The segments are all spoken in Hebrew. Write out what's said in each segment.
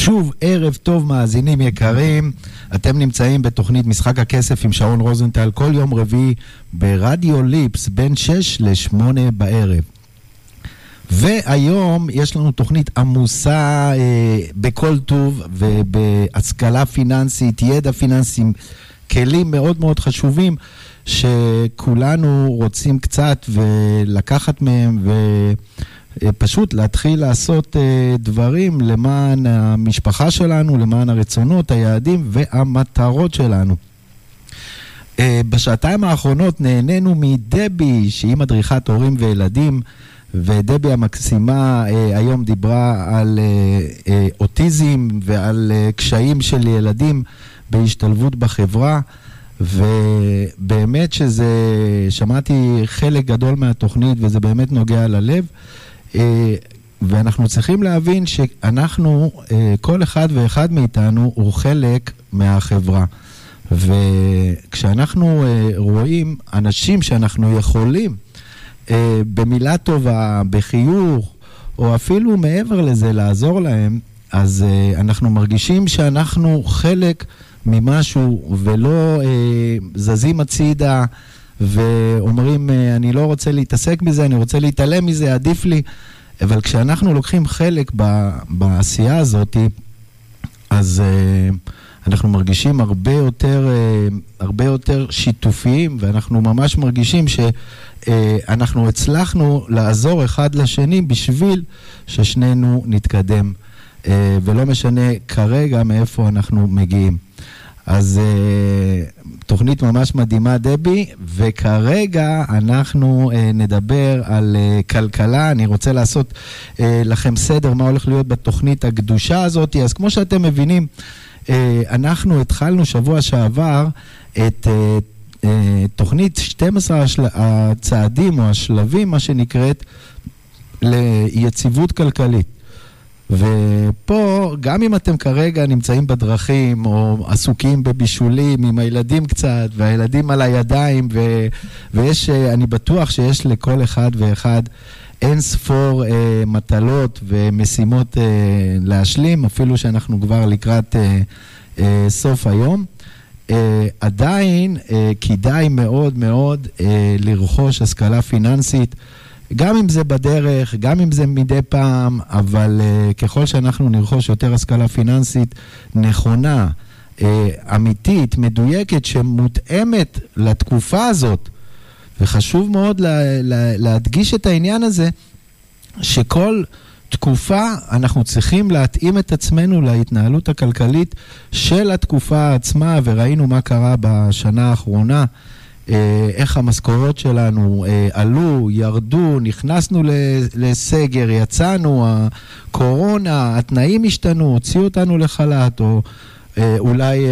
שוב, ערב טוב מאזינים יקרים, אתם נמצאים בתוכנית משחק הכסף עם שרון רוזנטל כל יום רביעי ברדיו ליפס בין 6 ל-8 בערב. והיום יש לנו תוכנית עמוסה אה, בכל טוב ובהשכלה פיננסית, ידע פיננסי, כלים מאוד מאוד חשובים שכולנו רוצים קצת ולקחת מהם ו... אה, פשוט להתחיל לעשות אה, דברים למען המשפחה שלנו, למען הרצונות, היעדים והמטרות שלנו. אה, בשעתיים האחרונות נהנינו מדבי, שהיא מדריכת הורים וילדים, ודבי המקסימה היום דיברה על אוטיזם ועל קשיים של ילדים בהשתלבות בחברה. ובאמת שזה, שמעתי חלק גדול מהתוכנית וזה באמת נוגע ללב. אה, ואנחנו צריכים להבין שאנחנו, אה, כל אחד ואחד מאיתנו הוא חלק מהחברה. וכשאנחנו אה, רואים אנשים שאנחנו יכולים במילה טובה, בחיוך, או אפילו מעבר לזה לעזור להם, אז אנחנו מרגישים שאנחנו חלק ממשהו ולא זזים הצידה. ואומרים, אה, אני לא רוצה להתעסק בזה, אני רוצה להתעלם מזה, עדיף לי. אבל כשאנחנו לוקחים חלק ב, בעשייה הזאת, אז uh, אנחנו מרגישים הרבה יותר, uh, הרבה יותר שיתופיים, ואנחנו ממש מרגישים שאנחנו uh, הצלחנו לעזור אחד לשני בשביל ששנינו נתקדם, uh, ולא משנה כרגע מאיפה אנחנו מגיעים. אז uh, תוכנית ממש מדהימה, דבי, וכרגע אנחנו uh, נדבר על uh, כלכלה. אני רוצה לעשות uh, לכם סדר מה הולך להיות בתוכנית הקדושה הזאת. אז כמו שאתם מבינים, uh, אנחנו התחלנו שבוע שעבר את... Uh, תוכנית 12 השל... הצעדים או השלבים, מה שנקראת, ליציבות כלכלית. ופה, גם אם אתם כרגע נמצאים בדרכים, או עסוקים בבישולים עם הילדים קצת, והילדים על הידיים, ו, ויש, אה, אני בטוח שיש לכל אחד ואחד אין ספור אה, מטלות ומשימות אה, להשלים, אפילו שאנחנו כבר לקראת אה, אה, סוף היום. Uh, עדיין uh, כדאי מאוד מאוד uh, לרכוש השכלה פיננסית. גם אם זה בדרך, גם אם זה מדי פעם, אבל uh, ככל שאנחנו נרכוש יותר השכלה פיננסית נכונה, uh, אמיתית, מדויקת, שמותאמת לתקופה הזאת, וחשוב מאוד לה, לה, להדגיש את העניין הזה, שכל תקופה אנחנו צריכים להתאים את עצמנו להתנהלות הכלכלית של התקופה עצמה, וראינו מה קרה בשנה האחרונה. אה, איך המשכורות שלנו אה, עלו, ירדו, נכנסנו לסגר, יצאנו, הקורונה, התנאים השתנו, הוציאו אותנו לחל"ת, או אה, אולי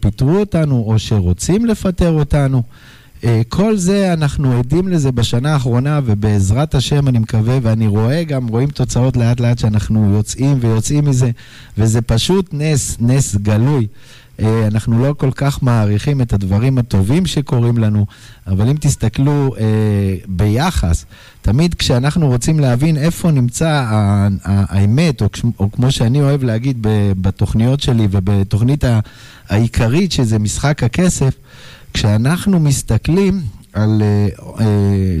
פיטרו אותנו, או שרוצים לפטר אותנו. כל זה, אנחנו עדים לזה בשנה האחרונה, ובעזרת השם אני מקווה, ואני רואה גם, רואים תוצאות לאט לאט שאנחנו יוצאים ויוצאים מזה, וזה פשוט נס, נס גלוי. אה, אנחנו לא כל כך מעריכים את הדברים הטובים שקורים לנו, אבל אם תסתכלו אה, ביחס, תמיד כשאנחנו רוצים להבין איפה נמצא האמת, או, או כמו שאני אוהב להגיד בתוכניות שלי ובתוכנית העיקרית, שזה משחק הכסף, כשאנחנו מסתכלים על אה,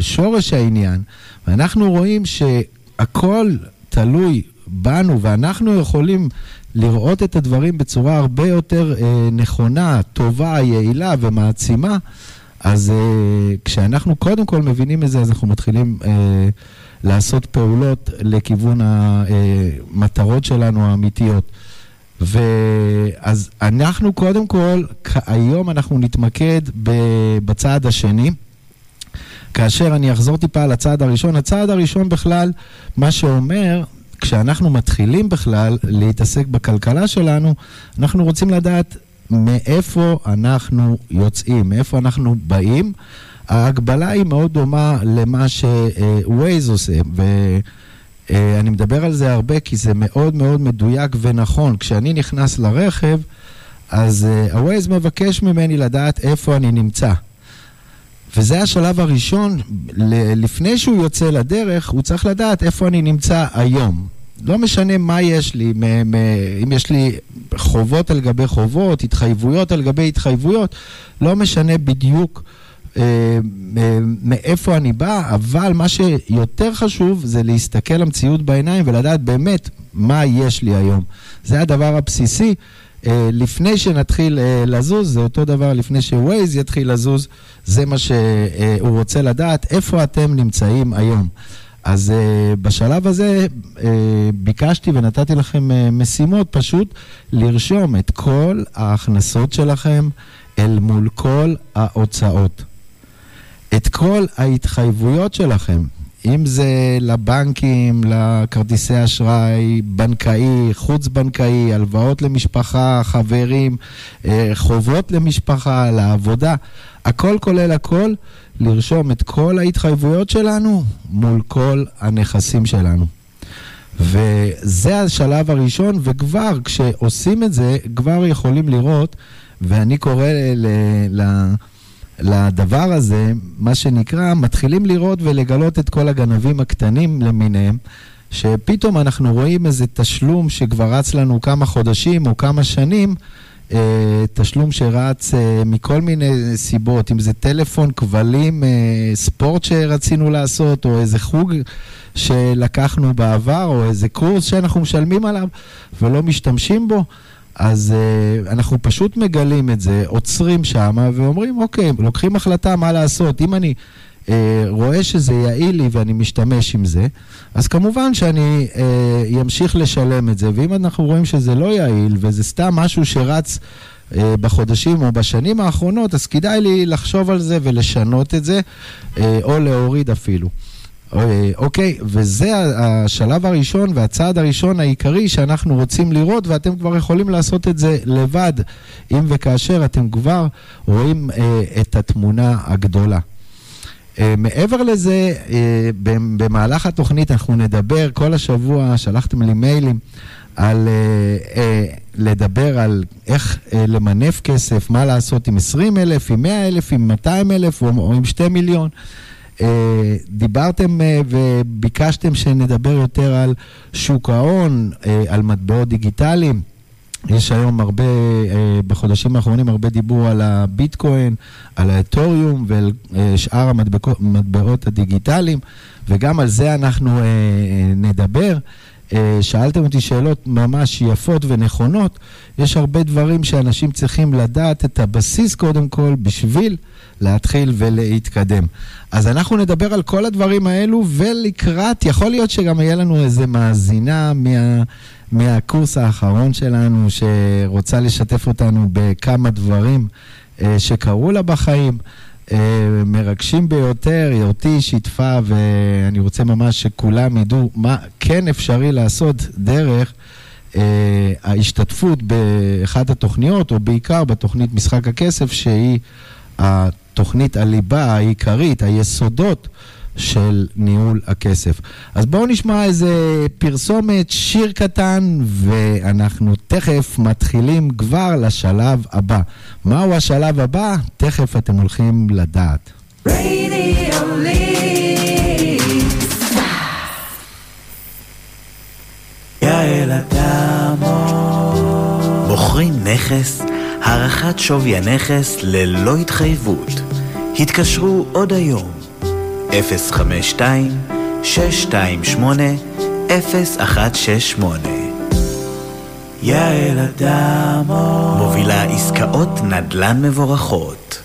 שורש העניין, ואנחנו רואים שהכל תלוי בנו, ואנחנו יכולים לראות את הדברים בצורה הרבה יותר אה, נכונה, טובה, יעילה ומעצימה, אז אה, כשאנחנו קודם כל מבינים את זה, אז אנחנו מתחילים אה, לעשות פעולות לכיוון המטרות שלנו האמיתיות. ואז אנחנו קודם כל, היום אנחנו נתמקד בצעד השני. כאשר אני אחזור טיפה על הצעד הראשון, הצעד הראשון בכלל, מה שאומר כשאנחנו מתחילים בכלל להתעסק בכלכלה שלנו, אנחנו רוצים לדעת מאיפה אנחנו יוצאים, מאיפה אנחנו באים. ההגבלה היא מאוד דומה למה שווייז עושה, ואני מדבר על זה הרבה כי זה מאוד מאוד מדויק ונכון. כשאני נכנס לרכב, אז ה-Waze מבקש ממני לדעת איפה אני נמצא. וזה השלב הראשון, לפני שהוא יוצא לדרך, הוא צריך לדעת איפה אני נמצא היום. לא משנה מה יש לי, אם יש לי חובות על גבי חובות, התחייבויות על גבי התחייבויות, לא משנה בדיוק אה, מאיפה אני בא, אבל מה שיותר חשוב זה להסתכל למציאות בעיניים ולדעת באמת מה יש לי היום. זה הדבר הבסיסי. אה, לפני שנתחיל לזוז, זה אותו דבר לפני שווייז יתחיל לזוז, זה מה שהוא רוצה לדעת, איפה אתם נמצאים היום. אז uh, בשלב הזה uh, ביקשתי ונתתי לכם uh, משימות פשוט לרשום את כל ההכנסות שלכם אל מול כל ההוצאות. את כל ההתחייבויות שלכם, אם זה לבנקים, לכרטיסי אשראי, בנקאי, חוץ-בנקאי, הלוואות למשפחה, חברים, חובות למשפחה, לעבודה, הכל כולל הכל. לרשום את כל ההתחייבויות שלנו מול כל הנכסים שלנו. וזה השלב הראשון, וכבר כשעושים את זה, כבר יכולים לראות, ואני קורא ל... ל לדבר הזה, מה שנקרא, מתחילים לראות ולגלות את כל הגנבים הקטנים למיניהם, שפתאום אנחנו רואים איזה תשלום שכבר רץ לנו כמה חודשים או כמה שנים, אה, תשלום שרץ אה, מכל מיני סיבות, אם זה טלפון, כבלים, אה, ספורט שרצינו לעשות, או איזה חוג שלקחנו בעבר, או איזה קורס שאנחנו משלמים עליו ולא משתמשים בו. אז uh, אנחנו פשוט מגלים את זה, עוצרים שם ואומרים, אוקיי, לוקחים החלטה מה לעשות. אם אני אה, רואה שזה יעיל לי ואני משתמש עם זה, אז כמובן שאני אה, אמשיך לשלם את זה. ואם אנחנו רואים שזה לא יעיל וזה סתם משהו שרץ אה, בחודשים או בשנים האחרונות, אז כדאי לי לחשוב על זה ולשנות את זה, אה, או להוריד אפילו. אה, אוקיי, וזה השלב הראשון והצעד הראשון העיקרי שאנחנו רוצים לראות, ואתם כבר יכולים לעשות את זה לבד, אם וכאשר אתם כבר רואים אה, את התמונה הגדולה. Uh, מעבר לזה, uh, במהלך התוכנית אנחנו נדבר, כל השבוע שלחתם לי מיילים על לדבר על איך למנף כסף, מה לעשות עם 20 אלף, עם 100 אלף, עם 200 אלף או עם 2 מיליון. Uh, דיברתם uh, וביקשתם שנדבר יותר על שוק ההון, uh, על מטבעות דיגיטליים. יש היום הרבה, אה, בחודשים האחרונים הרבה דיבור על הביטקוין, על האתוריום ועל אה, שאר המטבעות הדיגיטליים, וגם על זה אנחנו אה, נדבר. שאלתם אותי שאלות ממש יפות ונכונות. יש הרבה דברים שאנשים צריכים לדעת את הבסיס קודם כל בשביל להתחיל ולהתקדם. אז אנחנו נדבר על כל הדברים האלו, ולקראת, יכול להיות שגם יהיה לנו איזה מאזינה מה... מהקורס האחרון שלנו, שרוצה לשתף אותנו בכמה דברים אה, שקרו לה בחיים. אה, מרגשים ביותר, אותי שיתפה, ואני רוצה ממש שכולם ידעו מה כן אפשרי לעשות דרך אה, ההשתתפות באחת התוכניות, או בעיקר בתוכנית משחק הכסף, שהיא התוכנית הליבה העיקרית, היסודות של ניהול הכסף. אז בואו נשמע איזה פרסומת, שיר קטן, ואנחנו תכף מתחילים כבר לשלב הבא. מהו השלב הבא? תכף אתם הולכים לדעת. בוחרים נכס, הערכת שווי הנכס ללא התחייבות. התקשרו עוד היום 052-628-0168 יעל אדמו מובילה עסקאות נדל"ן מבורכות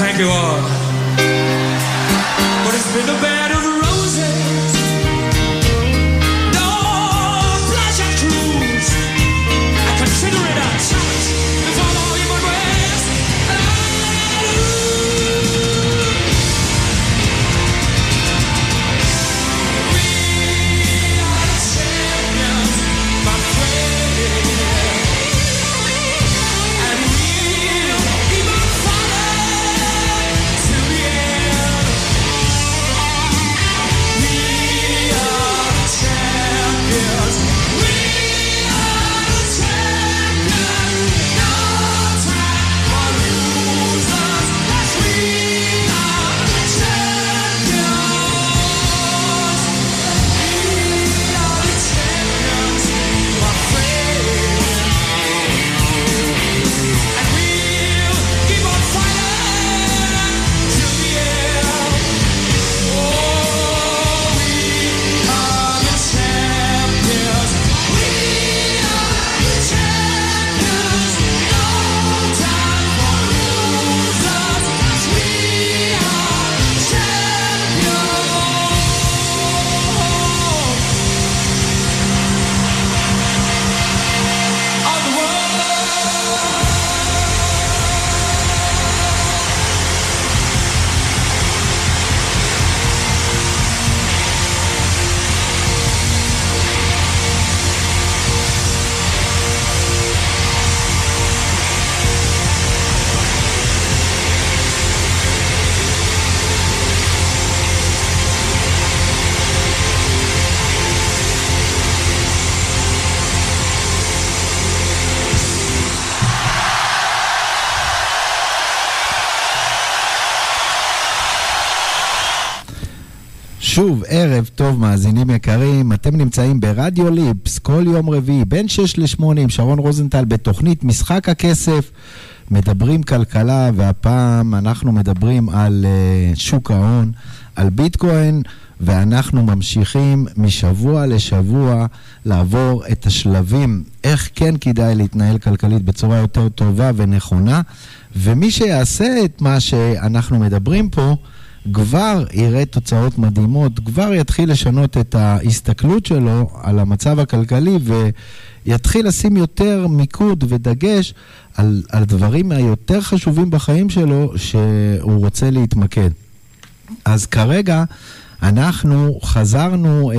thank you all. מאזינים יקרים. אתם נמצאים ברדיו ליפס כל יום רביעי, בין 6 ל-8 עם שרון רוזנטל בתוכנית משחק הכסף. מדברים כלכלה, והפעם אנחנו מדברים על uh, שוק ההון, על ביטקוין, ואנחנו ממשיכים משבוע לשבוע לעבור את השלבים, איך כן כדאי להתנהל כלכלית בצורה יותר טובה ונכונה, ומי שיעשה את מה שאנחנו מדברים פה, כבר יראה תוצאות מדהימות, כבר יתחיל לשנות את ההסתכלות שלו על המצב הכלכלי ויתחיל לשים יותר מיקוד ודגש על, על דברים היותר חשובים בחיים שלו שהוא רוצה להתמקד. אז כרגע אנחנו חזרנו אה,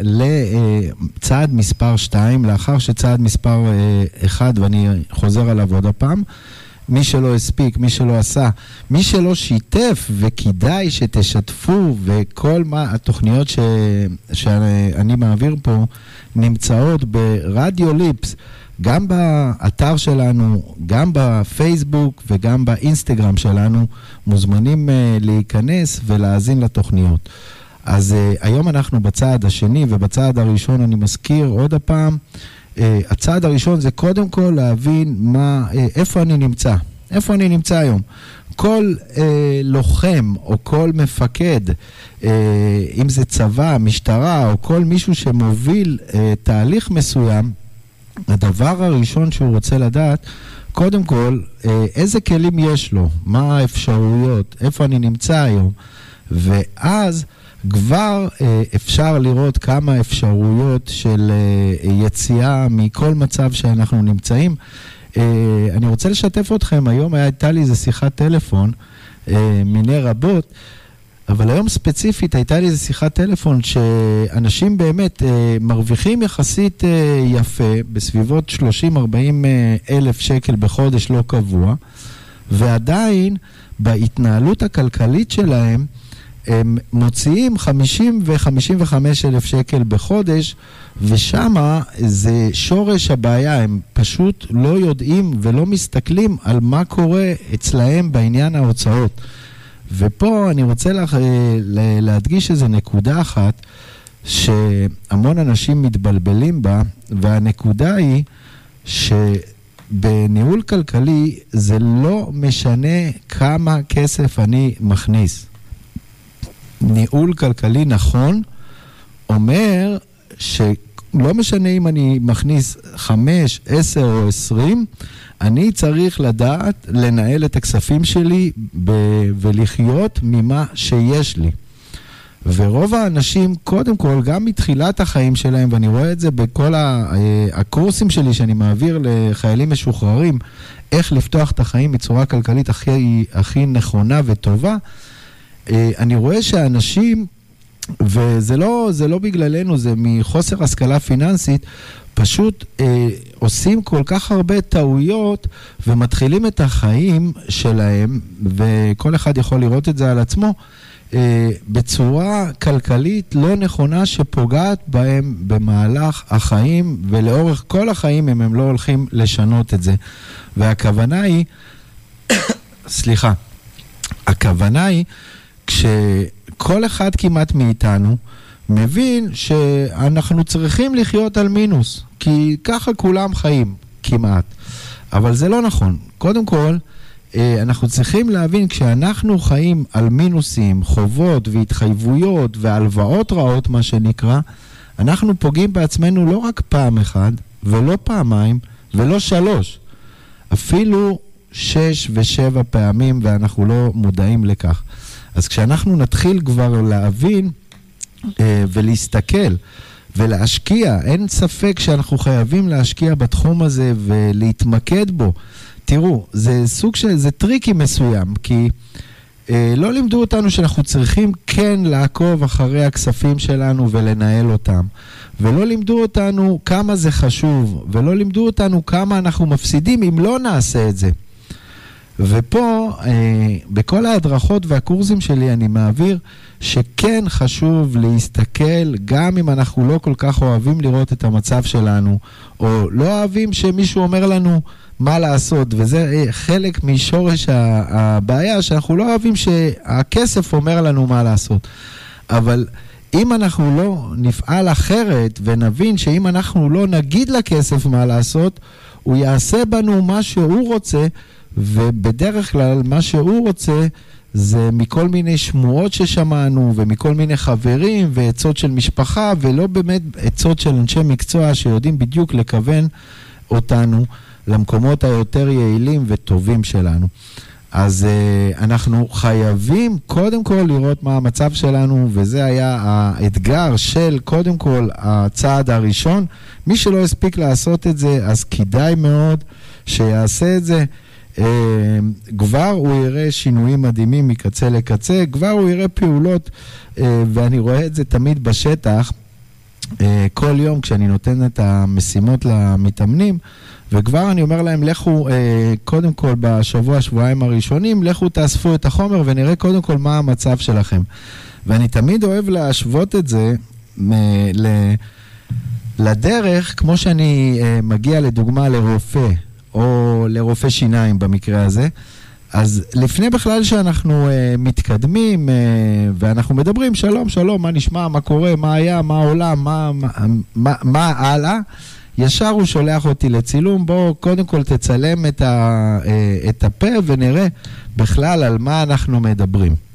לצעד מספר 2, לאחר שצעד מספר 1, ואני חוזר עליו עוד הפעם, מי שלא הספיק, מי שלא עשה, מי שלא שיתף, וכדאי שתשתפו, וכל מה, התוכניות ש, שאני מעביר פה נמצאות ברדיו ליפס, גם באתר שלנו, גם בפייסבוק וגם באינסטגרם שלנו, מוזמנים uh, להיכנס ולהאזין לתוכניות. אז uh, היום אנחנו בצעד השני, ובצעד הראשון אני מזכיר עוד הפעם, הצעד הראשון זה קודם כל להבין מה, uh, איפה אני נמצא, איפה אני נמצא היום. כל uh, לוחם או כל מפקד, uh, אם זה צבא, משטרה או כל מישהו שמוביל uh, תהליך מסוים, הדבר הראשון שהוא רוצה לדעת, קודם כל, uh, איזה כלים יש לו, מה האפשרויות, איפה אני נמצא היום, ואז כבר uh, אפשר לראות כמה אפשרויות של uh, יציאה מכל מצב שאנחנו נמצאים. Uh, אני רוצה לשתף אתכם, היום הייתה לי איזו שיחת טלפון, uh, מיני רבות, אבל היום ספציפית הייתה לי איזו שיחת טלפון שאנשים באמת uh, מרוויחים יחסית uh, יפה, בסביבות 30-40 אלף שקל בחודש לא קבוע, ועדיין בהתנהלות הכלכלית שלהם, הם מוציאים 50 ו-55 אלף שקל בחודש, ושמה זה שורש הבעיה, הם פשוט לא יודעים ולא מסתכלים על מה קורה אצלהם בעניין ההוצאות. ופה אני רוצה לה, להדגיש איזו נקודה אחת, שהמון אנשים מתבלבלים בה, והנקודה היא שבניהול כלכלי זה לא משנה כמה כסף אני מכניס. ניהול כלכלי נכון אומר לא משנה אם אני מכניס חמש, עשר או עשרים, אני צריך לדעת לנהל את הכספים שלי ב- ולחיות ממה שיש לי. ורוב האנשים, קודם כל, גם מתחילת החיים שלהם, ואני רואה את זה בכל ה- אה, הקורסים שלי שאני מעביר לחיילים משוחררים, איך לפתוח את החיים בצורה כלכלית הכי, הכי נכונה וטובה, אני רואה שאנשים, וזה לא, לא בגללנו, זה מחוסר השכלה פיננסית, פשוט אה, עושים כל כך הרבה טעויות ומתחילים את החיים שלהם, וכל אחד יכול לראות את זה על עצמו, אה, בצורה כלכלית לא נכונה שפוגעת בהם במהלך החיים ולאורך כל החיים אם הם לא הולכים לשנות את זה. והכוונה היא, סליחה, הכוונה היא כשכל אחד כמעט מאיתנו מבין שאנחנו צריכים לחיות על מינוס, כי ככה כולם חיים, כמעט. אבל זה לא נכון. קודם כל, אה, אנחנו צריכים להבין, כשאנחנו חיים על מינוסים, חובות והתחייבויות והלוואות רעות, מה שנקרא, אנחנו פוגעים בעצמנו לא רק פעם אחת, ולא פעמיים, ולא שלוש, אפילו שש ושבע פעמים, ואנחנו לא מודעים לכך. אז כשאנחנו נתחיל כבר להבין אה, ולהסתכל ולהשקיע, אין ספק שאנחנו חייבים להשקיע בתחום הזה ולהתמקד בו. תראו, זה סוג של, זה tricky מסוים, כי אה, לא לימדו אותנו שאנחנו צריכים כן לעקוב אחרי הכספים שלנו ולנהל אותם. ולא לימדו אותנו כמה זה חשוב, ולא לימדו אותנו כמה אנחנו מפסידים אם לא נעשה את זה. ופה, אה, בכל ההדרכות והקורסים שלי אני מעביר שכן חשוב להסתכל, גם אם אנחנו לא כל כך אוהבים לראות את המצב שלנו, או לא אוהבים שמישהו אומר לנו מה לעשות, וזה אה, חלק משורש הבעיה, שאנחנו לא אוהבים שהכסף אומר לנו מה לעשות. אבל אם אנחנו לא נפעל אחרת ונבין שאם אנחנו לא נגיד לכסף מה לעשות, הוא יעשה בנו מה שהוא רוצה, ובדרך כלל מה שהוא רוצה זה מכל מיני שמועות ששמענו ומכל מיני חברים ועצות של משפחה ולא באמת עצות של אנשי מקצוע שיודעים בדיוק לכוון אותנו למקומות היותר יעילים וטובים שלנו. אז uh, אנחנו חייבים קודם כל לראות מה המצב שלנו, וזה היה האתגר של קודם כל הצעד הראשון. מי שלא הספיק לעשות את זה, אז כדאי מאוד שיעשה את זה. Uh, כבר הוא יראה שינויים מדהימים מקצה לקצה, כבר הוא יראה פעולות, uh, ואני רואה את זה תמיד בשטח. uh, כל יום כשאני נותן את המשימות למתאמנים, וכבר אני אומר להם, לכו, אה, קודם כל בשבוע, שבועיים הראשונים, לכו תאספו את החומר ונראה קודם כל מה המצב שלכם. ואני תמיד אוהב להשוות את זה לדרך, כמו שאני אה, מגיע לדוגמה לרופא, או לרופא שיניים במקרה הזה. אז לפני בכלל שאנחנו uh, מתקדמים uh, ואנחנו מדברים, שלום, שלום, מה נשמע, מה קורה, מה היה, מה העולם, מה, מה, מה, מה הלאה, ישר הוא שולח אותי לצילום, בוא קודם כל תצלם את, ה, uh, את הפה ונראה בכלל על מה אנחנו מדברים.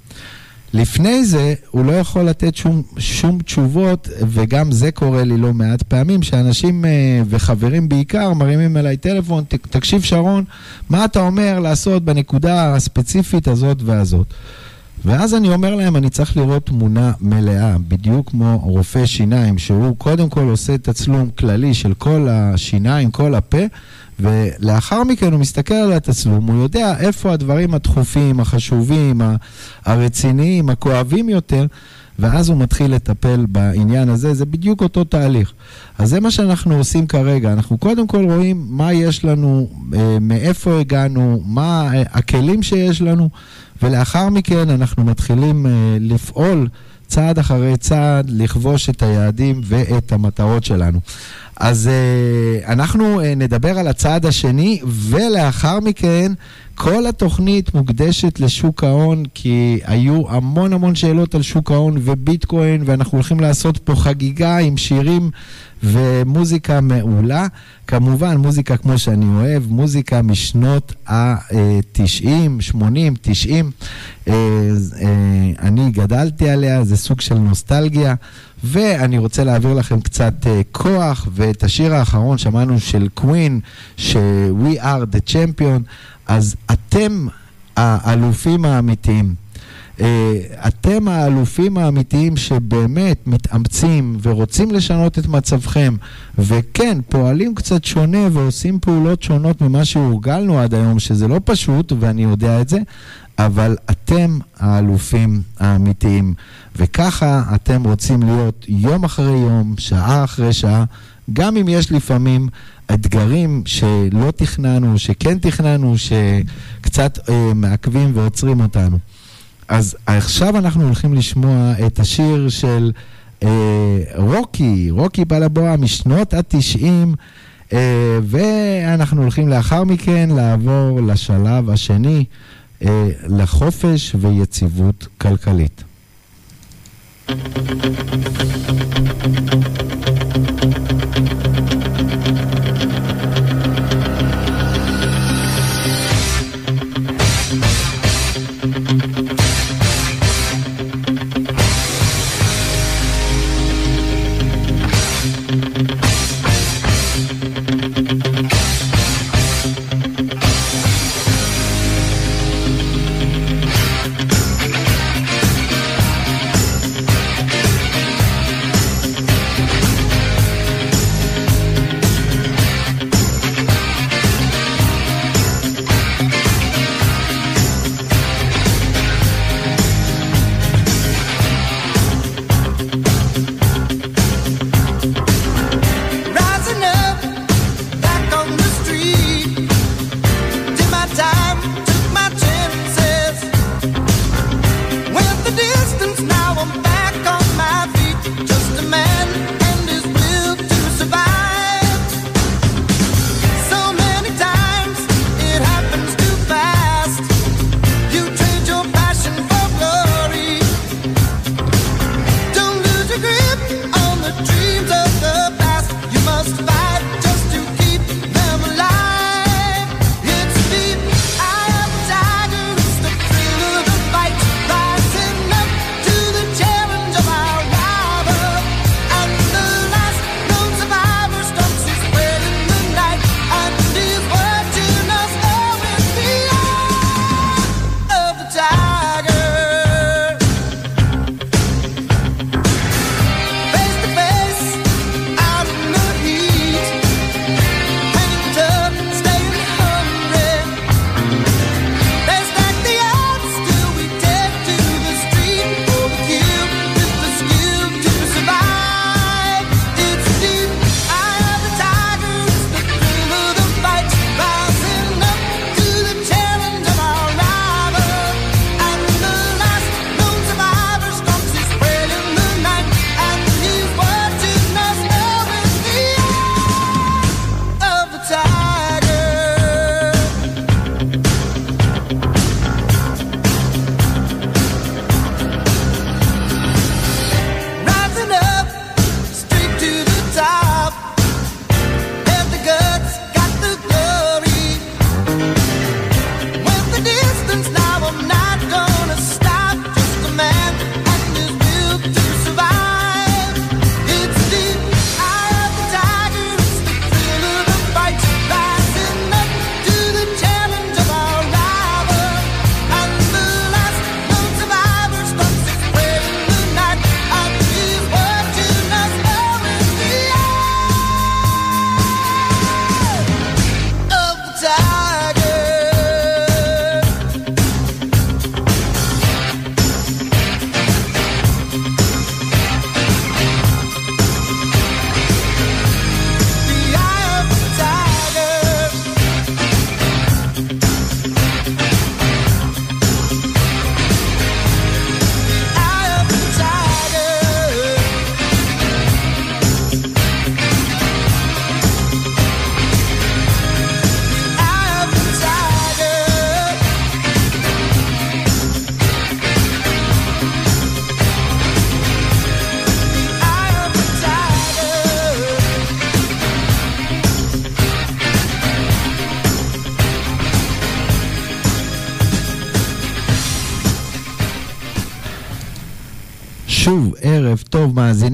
לפני זה הוא לא יכול לתת שום, שום תשובות, וגם זה קורה לי לא מעט פעמים, שאנשים אה, וחברים בעיקר מרימים אליי טלפון, "ת- תקשיב שרון, מה אתה אומר לעשות בנקודה הספציפית הזאת והזאת? ואז אני אומר להם, אני צריך לראות תמונה מלאה, בדיוק כמו רופא שיניים, שהוא קודם כל עושה תצלום כללי של כל השיניים, כל הפה, ולאחר מכן הוא מסתכל על התצלום, הוא יודע איפה הדברים הדחופים, החשובים, הרציניים, הכואבים יותר, ואז הוא מתחיל לטפל בעניין הזה, זה בדיוק אותו תהליך. אז זה מה שאנחנו עושים כרגע, אנחנו קודם כל רואים מה יש לנו, אה, מאיפה הגענו, מה אה, הכלים שיש לנו, ולאחר מכן אנחנו מתחילים אה, לפעול צעד אחרי צעד, לכבוש את היעדים ואת המטרות שלנו. אז אה, אנחנו אה, נדבר על הצעד השני, ולאחר מכן כל התוכנית מוקדשת לשוק ההון, כי היו המון המון שאלות על שוק ההון וביטקוין, ואנחנו הולכים לעשות פה חגיגה עם שירים ומוזיקה מעולה. כמובן, מוזיקה כמו שאני אוהב, מוזיקה משנות ה-90, 80, 90. אני גדלתי עליה, זה סוג של נוסטלגיה. ואני רוצה להעביר לכם קצת uh, כוח, ואת השיר האחרון שמענו של קווין, ש-We are the champion, אז אתם האלופים האמיתיים. Uh, אתם האלופים האמיתיים שבאמת מתאמצים ורוצים לשנות את מצבכם, וכן, פועלים קצת שונה ועושים פעולות שונות ממה שהורגלנו עד היום, שזה לא פשוט, ואני יודע את זה, אבל אתם האלופים האמיתיים. וככה אתם רוצים להיות יום אחרי יום, שעה אחרי שעה, גם אם יש לפעמים אתגרים שלא תכננו, שכן תכננו, שקצת אה, מעכבים ועוצרים אותנו. אז עכשיו אנחנו הולכים לשמוע את השיר של אה, רוקי, רוקי בלבוע משנות התשעים, אה, ואנחנו הולכים לאחר מכן לעבור לשלב השני, לחופש ויציבות כלכלית. ערב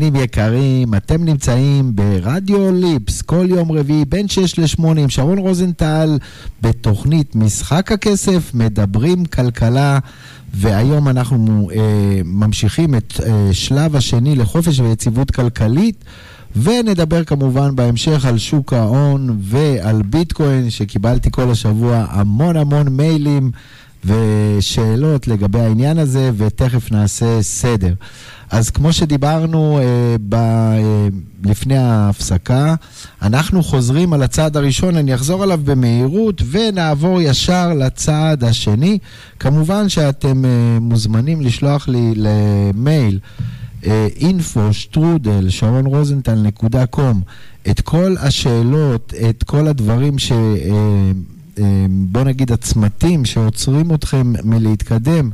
מאזינים יקרים, אתם נמצאים ברדיו ליפס כל יום רביעי בין 6 ל-8 עם שרון רוזנטל בתוכנית משחק הכסף, מדברים כלכלה, והיום אנחנו אה, ממשיכים את אה, שלב השני לחופש ויציבות כלכלית. ונדבר כמובן בהמשך על שוק ההון ועל ביטקוין, שקיבלתי כל השבוע המון המון מיילים ושאלות לגבי העניין הזה, ותכף נעשה סדר. אז כמו שדיברנו אה, ב, אה, לפני ההפסקה, אנחנו חוזרים על הצעד הראשון, אני אחזור עליו במהירות ונעבור ישר לצעד השני. כמובן שאתם אה, מוזמנים לשלוח לי למייל. אינפו, שטרודל, שרון רוזנטל נקודה קום, את כל השאלות, את כל הדברים ש... בוא נגיד הצמתים שעוצרים אתכם מלהתקדם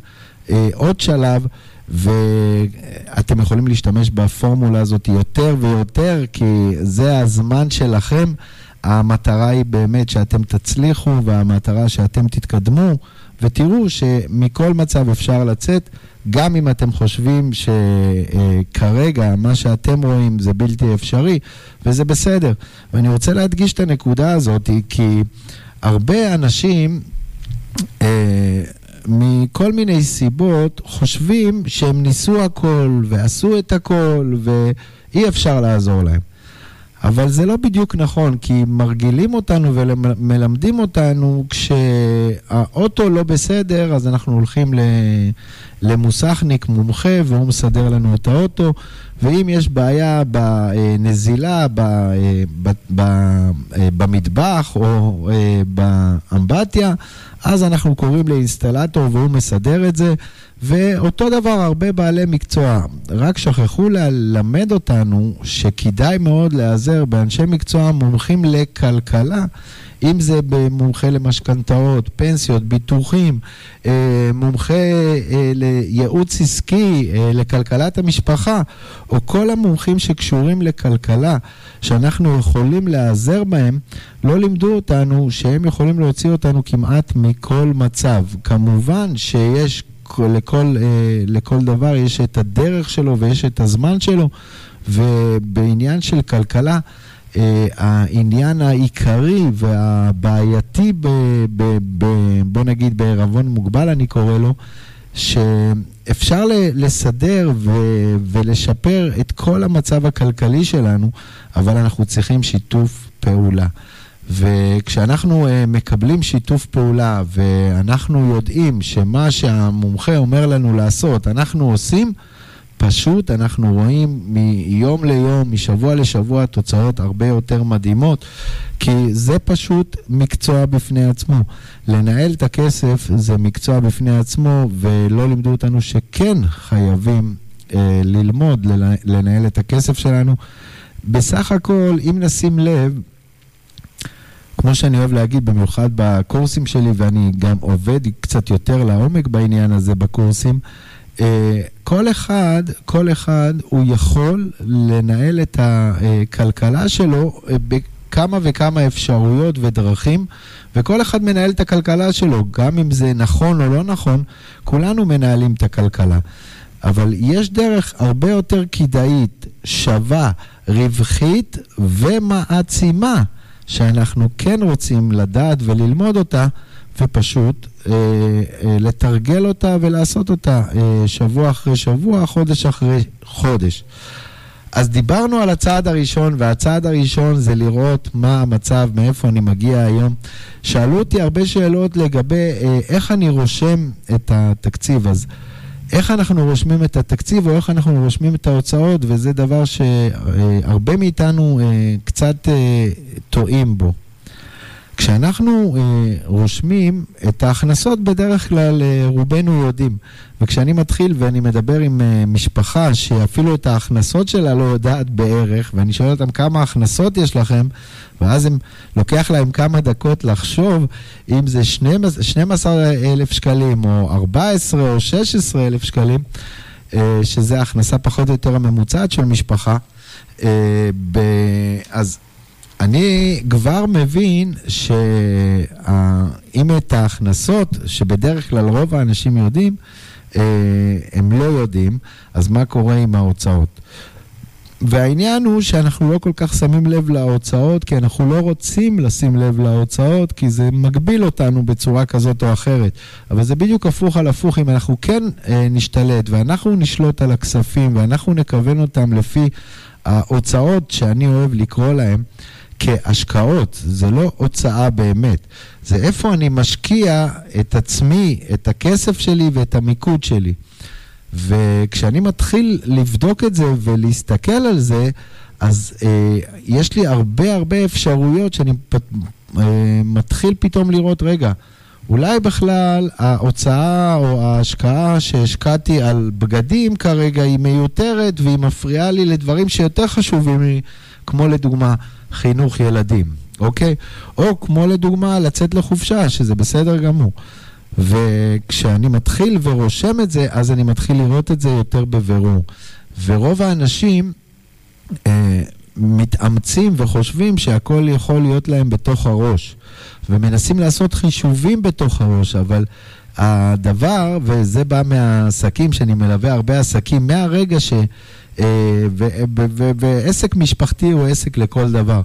עוד שלב, ואתם יכולים להשתמש בפורמולה הזאת יותר ויותר, כי זה הזמן שלכם. המטרה היא באמת שאתם תצליחו, והמטרה שאתם תתקדמו, ותראו שמכל מצב אפשר לצאת. גם אם אתם חושבים שכרגע מה שאתם רואים זה בלתי אפשרי, וזה בסדר. ואני רוצה להדגיש את הנקודה הזאת, כי הרבה אנשים, אה, מכל מיני סיבות, חושבים שהם ניסו הכל ועשו את הכל ואי אפשר לעזור להם. אבל זה לא בדיוק נכון, כי מרגילים אותנו ומלמדים אותנו כשהאוטו לא בסדר, אז אנחנו הולכים למוסכניק מומחה והוא מסדר לנו את האוטו, ואם יש בעיה בנזילה, במטבח או באמבטיה, אז אנחנו קוראים לאינסטלטור והוא מסדר את זה. ואותו דבר הרבה בעלי מקצוע, רק שכחו ללמד אותנו שכדאי מאוד להיעזר באנשי מקצוע מומחים לכלכלה, אם זה במומחה למשכנתאות, פנסיות, ביטוחים, אה, מומחה אה, לייעוץ עסקי, אה, לכלכלת המשפחה, או כל המומחים שקשורים לכלכלה, שאנחנו יכולים להיעזר בהם, לא לימדו אותנו שהם יכולים להוציא אותנו כמעט מכל מצב. כמובן שיש... לכל, אה, לכל דבר יש את הדרך שלו ויש את הזמן שלו, ובעניין של כלכלה, אה, העניין העיקרי והבעייתי, ב, ב, ב, בוא נגיד בערבון מוגבל אני קורא לו, שאפשר לסדר ו, ולשפר את כל המצב הכלכלי שלנו, אבל אנחנו צריכים שיתוף פעולה. וכשאנחנו uh, מקבלים שיתוף פעולה ואנחנו יודעים שמה שהמומחה אומר לנו לעשות, אנחנו עושים, פשוט אנחנו רואים מיום ליום, משבוע לשבוע, תוצאות הרבה יותר מדהימות, כי זה פשוט מקצוע בפני עצמו. לנהל את הכסף זה מקצוע בפני עצמו, ולא לימדו אותנו שכן חייבים uh, ללמוד לנהל את הכסף שלנו. בסך הכל, אם נשים לב, כמו שאני אוהב להגיד, במיוחד בקורסים שלי, ואני גם עובד קצת יותר לעומק בעניין הזה בקורסים, אה, כל אחד, כל אחד הוא יכול לנהל את הכלכלה שלו אה, בכמה וכמה אפשרויות ודרכים, וכל אחד מנהל את הכלכלה שלו, גם אם זה נכון או לא נכון, כולנו מנהלים את הכלכלה. אבל יש דרך הרבה יותר כדאית, שווה, רווחית ומעצימה. שאנחנו כן רוצים לדעת וללמוד אותה, ופשוט אה, אה, לתרגל אותה ולעשות אותה אה, שבוע אחרי שבוע, חודש אחרי חודש. אז דיברנו על הצעד הראשון, והצעד הראשון זה לראות מה המצב, מאיפה אני מגיע היום. שאלו אותי הרבה שאלות לגבי אה, איך אני רושם את התקציב. אז איך אנחנו רושמים את התקציב או איך אנחנו רושמים את ההוצאות, וזה דבר שהרבה מאיתנו אה, קצת אה, טועים בו. כשאנחנו אה, רושמים את ההכנסות, בדרך כלל אה, רובנו יודעים. וכשאני מתחיל ואני מדבר עם אה, משפחה שאפילו את ההכנסות שלה לא יודעת בערך, ואני שואל אותם כמה הכנסות יש לכם, ואז הם, לוקח להם כמה דקות לחשוב אם זה 12 אלף שקלים, או 14 או 16 אלף שקלים, אה, שזה ההכנסה פחות או יותר הממוצעת של משפחה. אה, ב... אז אני כבר מבין שאם את ההכנסות, שבדרך כלל רוב האנשים יודעים, אה, הם לא יודעים, אז מה קורה עם ההוצאות? והעניין הוא שאנחנו לא כל כך שמים לב להוצאות, כי אנחנו לא רוצים לשים לב להוצאות, כי זה מגביל אותנו בצורה כזאת או אחרת. אבל זה בדיוק הפוך על הפוך, אם אנחנו כן אה, נשתלט ואנחנו נשלוט על הכספים ואנחנו נכוון אותם לפי ההוצאות שאני אוהב לקרוא להם, כהשקעות, זה לא הוצאה באמת. זה איפה אני משקיע את עצמי, את הכסף שלי ואת המיקוד שלי. וכשאני מתחיל לבדוק את זה ולהסתכל על זה, אז אה, יש לי הרבה הרבה אפשרויות שאני פ, אה, מתחיל פתאום לראות, רגע, אולי בכלל ההוצאה או ההשקעה שהשקעתי על בגדים כרגע היא מיותרת והיא מפריעה לי לדברים שיותר חשובים לי, כמו לדוגמה חינוך ילדים, אוקיי? או כמו לדוגמה לצאת לחופשה, שזה בסדר גמור. וכשאני מתחיל ורושם את זה, אז אני מתחיל לראות את זה יותר בבירור. ורוב האנשים אה, מתאמצים וחושבים שהכל יכול להיות להם בתוך הראש, ומנסים לעשות חישובים בתוך הראש, אבל הדבר, וזה בא מהעסקים, שאני מלווה הרבה עסקים, מהרגע ש... אה, ועסק משפחתי הוא עסק לכל דבר.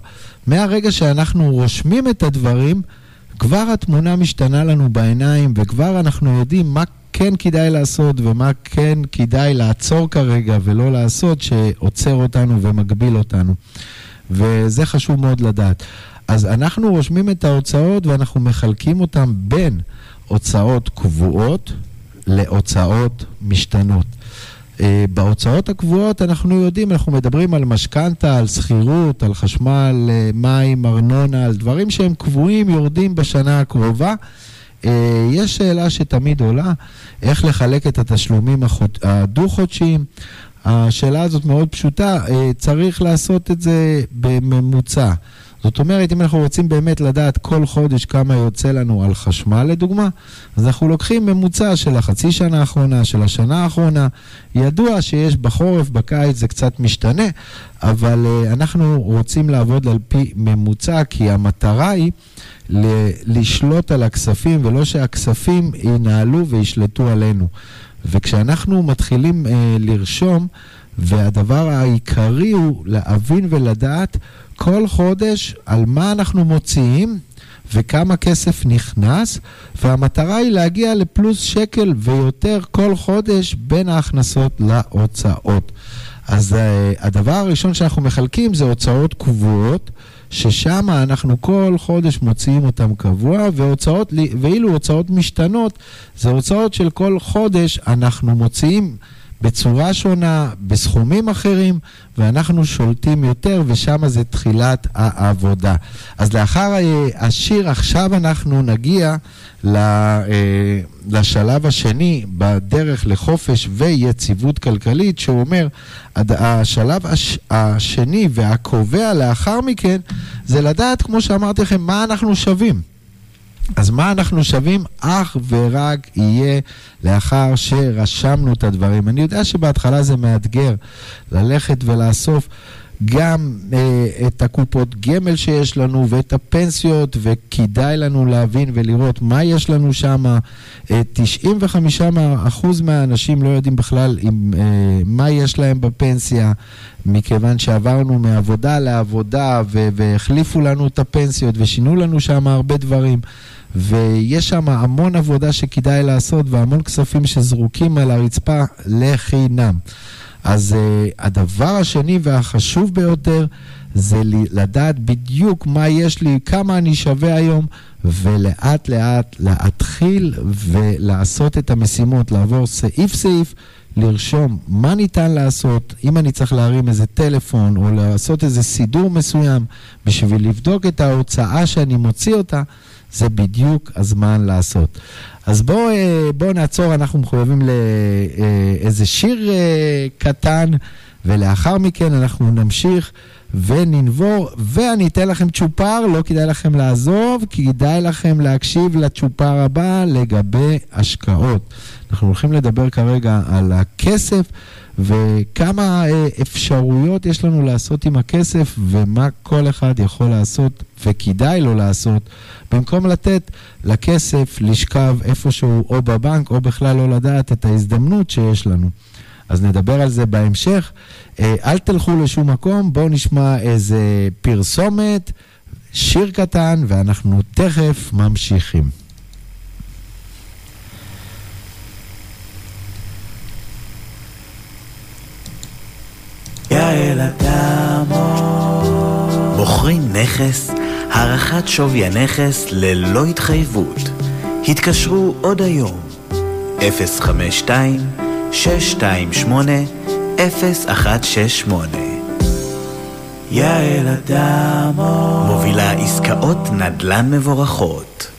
מהרגע שאנחנו רושמים את הדברים, כבר התמונה משתנה לנו בעיניים, וכבר אנחנו יודעים מה כן כדאי לעשות ומה כן כדאי לעצור כרגע ולא לעשות, שעוצר אותנו ומגביל אותנו. וזה חשוב מאוד לדעת. אז אנחנו רושמים את ההוצאות ואנחנו מחלקים אותן בין הוצאות קבועות להוצאות משתנות. אה, בהוצאות הקבועות אנחנו יודעים, אנחנו מדברים על משכנתה, על שכירות, על חשמל, אה, מים, ארנונה, על דברים שהם קבועים, יורדים בשנה הקרובה. אה, יש שאלה שתמיד עולה, איך לחלק את התשלומים הדו-חודשיים. השאלה הזאת מאוד פשוטה, צריך לעשות את זה בממוצע. זאת אומרת, אם אנחנו רוצים באמת לדעת כל חודש כמה יוצא לנו על חשמל, לדוגמה, אז אנחנו לוקחים ממוצע של החצי שנה האחרונה, של השנה האחרונה. ידוע שיש בחורף, בקיץ זה קצת משתנה, אבל uh, אנחנו רוצים לעבוד על פי ממוצע, כי המטרה היא ל- לשלוט על הכספים, ולא שהכספים ינהלו וישלטו עלינו. וכשאנחנו מתחילים uh, לרשום, והדבר העיקרי הוא להבין ולדעת כל חודש על מה אנחנו מוציאים וכמה כסף נכנס, והמטרה היא להגיע לפלוס שקל ויותר כל חודש בין ההכנסות להוצאות. אז uh, הדבר הראשון שאנחנו מחלקים זה הוצאות קבועות, ששם אנחנו כל חודש מוציאים אותם קבוע, והוצאות, ואילו הוצאות משתנות, זה הוצאות של כל חודש אנחנו מוציאים בצורה שונה, בסכומים אחרים, ואנחנו שולטים יותר, ושם זה תחילת העבודה. אז לאחר השיר, עכשיו אנחנו נגיע אה, לשלב השני בדרך לחופש ויציבות כלכלית, שהוא אומר, השלב הש, השני והקובע לאחר מכן, זה לדעת, כמו שאמרתי לכם, מה אנחנו שווים. אז מה אנחנו שווים? אך ורק יהיה לאחר שרשמנו את הדברים. אני יודע שבהתחלה זה מאתגר ללכת ולאסוף גם אה, את הקופות גמל שיש לנו ואת הפנסיות, וכדאי לנו להבין ולראות מה יש לנו שם. אה, 95% מהאנשים לא יודעים בכלל עם, אה, מה יש להם בפנסיה, מכיוון שעברנו מעבודה לעבודה והחליפו לנו את הפנסיות ושינו לנו שם הרבה דברים. ויש שם המון עבודה שכדאי לעשות והמון כספים שזרוקים על הרצפה לחינם. אז uh, הדבר השני והחשוב ביותר זה לדעת בדיוק מה יש לי, כמה אני שווה היום, ולאט לאט להתחיל ולעשות את המשימות, לעבור סעיף סעיף, לרשום מה ניתן לעשות, אם אני צריך להרים איזה טלפון או לעשות איזה סידור מסוים בשביל לבדוק את ההוצאה שאני מוציא אותה. זה בדיוק הזמן לעשות. אז בואו אה, בוא נעצור, אנחנו מחויבים לאיזה שיר אה, קטן, ולאחר מכן אנחנו נמשיך וננבור, ואני אתן לכם צ'ופר, לא כדאי לכם לעזוב, כדאי לכם להקשיב לצ'ופר הבא לגבי השקעות. אנחנו הולכים לדבר כרגע על הכסף. וכמה אה, אפשרויות יש לנו לעשות עם הכסף, ומה כל אחד יכול לעשות וכדאי לו לעשות, במקום לתת לכסף לשכב איפשהו או בבנק, או בכלל לא לדעת את ההזדמנות שיש לנו. אז נדבר על זה בהמשך. אה, אל תלכו לשום מקום, בואו נשמע איזה פרסומת, שיר קטן, ואנחנו תכף ממשיכים. יעל אדמו. בוחרים נכס, הערכת שווי הנכס ללא התחייבות. התקשרו עוד היום, 052-628-0168. יעל אדמו. מובילה עסקאות נדל"ן מבורכות.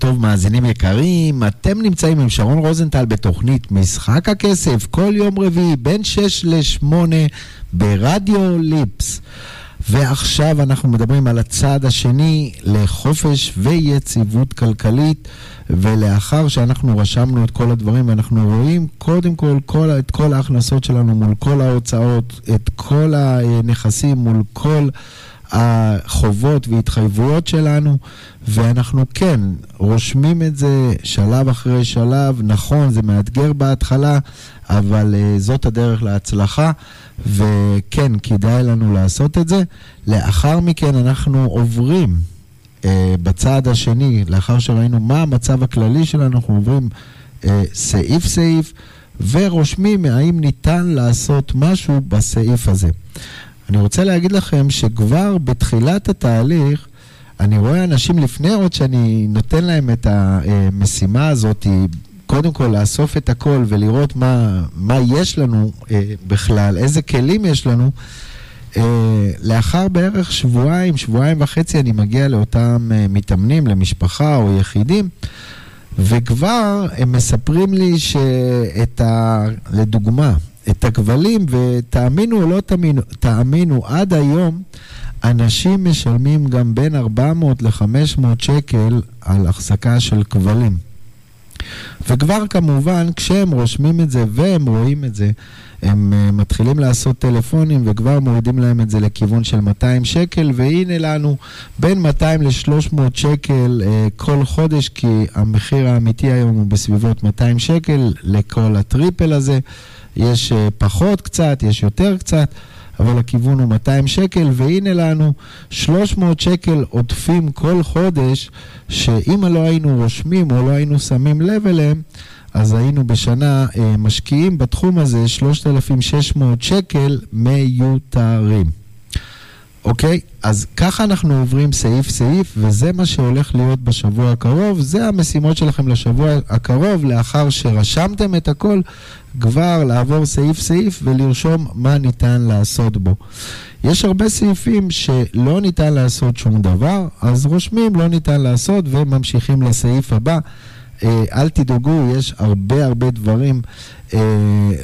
טוב, מאזינים יקרים. אתם נמצאים עם שרון רוזנטל בתוכנית משחק הכסף, כל יום רביעי בין 6 ל-8 ברדיו ליפס. ועכשיו אנחנו מדברים על הצעד השני לחופש ויציבות כלכלית, ולאחר שאנחנו רשמנו את כל הדברים ואנחנו רואים קודם כל, כל את כל ההכנסות שלנו מול כל ההוצאות, את כל הנכסים מול כל החובות והתחייבויות שלנו, ואנחנו כן רושמים את זה שלב אחרי שלב. נכון, זה מאתגר בהתחלה, אבל uh, זאת הדרך להצלחה, וכן, כדאי לנו לעשות את זה. לאחר מכן אנחנו עוברים uh, בצעד השני, לאחר שראינו מה המצב הכללי שלנו, אנחנו עוברים uh, סעיף סעיף. ורושמים האם ניתן לעשות משהו בסעיף הזה. אני רוצה להגיד לכם שכבר בתחילת התהליך, אני רואה אנשים לפני עוד שאני נותן להם את המשימה הזאת, קודם כל לאסוף את הכל ולראות מה, מה יש לנו אה, בכלל, איזה כלים יש לנו. אה, לאחר בערך שבועיים, שבועיים וחצי, אני מגיע לאותם אה, מתאמנים, למשפחה או יחידים, וכבר הם מספרים לי שאת ה... לדוגמה, את הכבלים, ותאמינו או לא תאמינו, תאמינו, עד היום אנשים משלמים גם בין 400 ל-500 שקל על החזקה של כבלים. וכבר כמובן, כשהם רושמים את זה והם רואים את זה, הם uh, מתחילים לעשות טלפונים וכבר מורידים להם את זה לכיוון של 200 שקל, והנה לנו בין 200 ל-300 שקל uh, כל חודש, כי המחיר האמיתי היום הוא בסביבות 200 שקל לכל הטריפל הזה. יש uh, פחות קצת, יש יותר קצת. אבל הכיוון הוא 200 שקל, והנה לנו 300 שקל עודפים כל חודש, שאם לא היינו רושמים או לא היינו שמים לב אליהם, אז היינו בשנה אה, משקיעים בתחום הזה 3,600 שקל מיותרים. אוקיי? אז ככה אנחנו עוברים סעיף סעיף, וזה מה שהולך להיות בשבוע הקרוב. זה המשימות שלכם לשבוע הקרוב, לאחר שרשמתם את הכל, כבר לעבור סעיף סעיף ולרשום מה ניתן לעשות בו. יש הרבה סעיפים שלא ניתן לעשות שום דבר, אז רושמים לא ניתן לעשות וממשיכים לסעיף הבא. אה, אל תדאגו, יש הרבה הרבה דברים אה,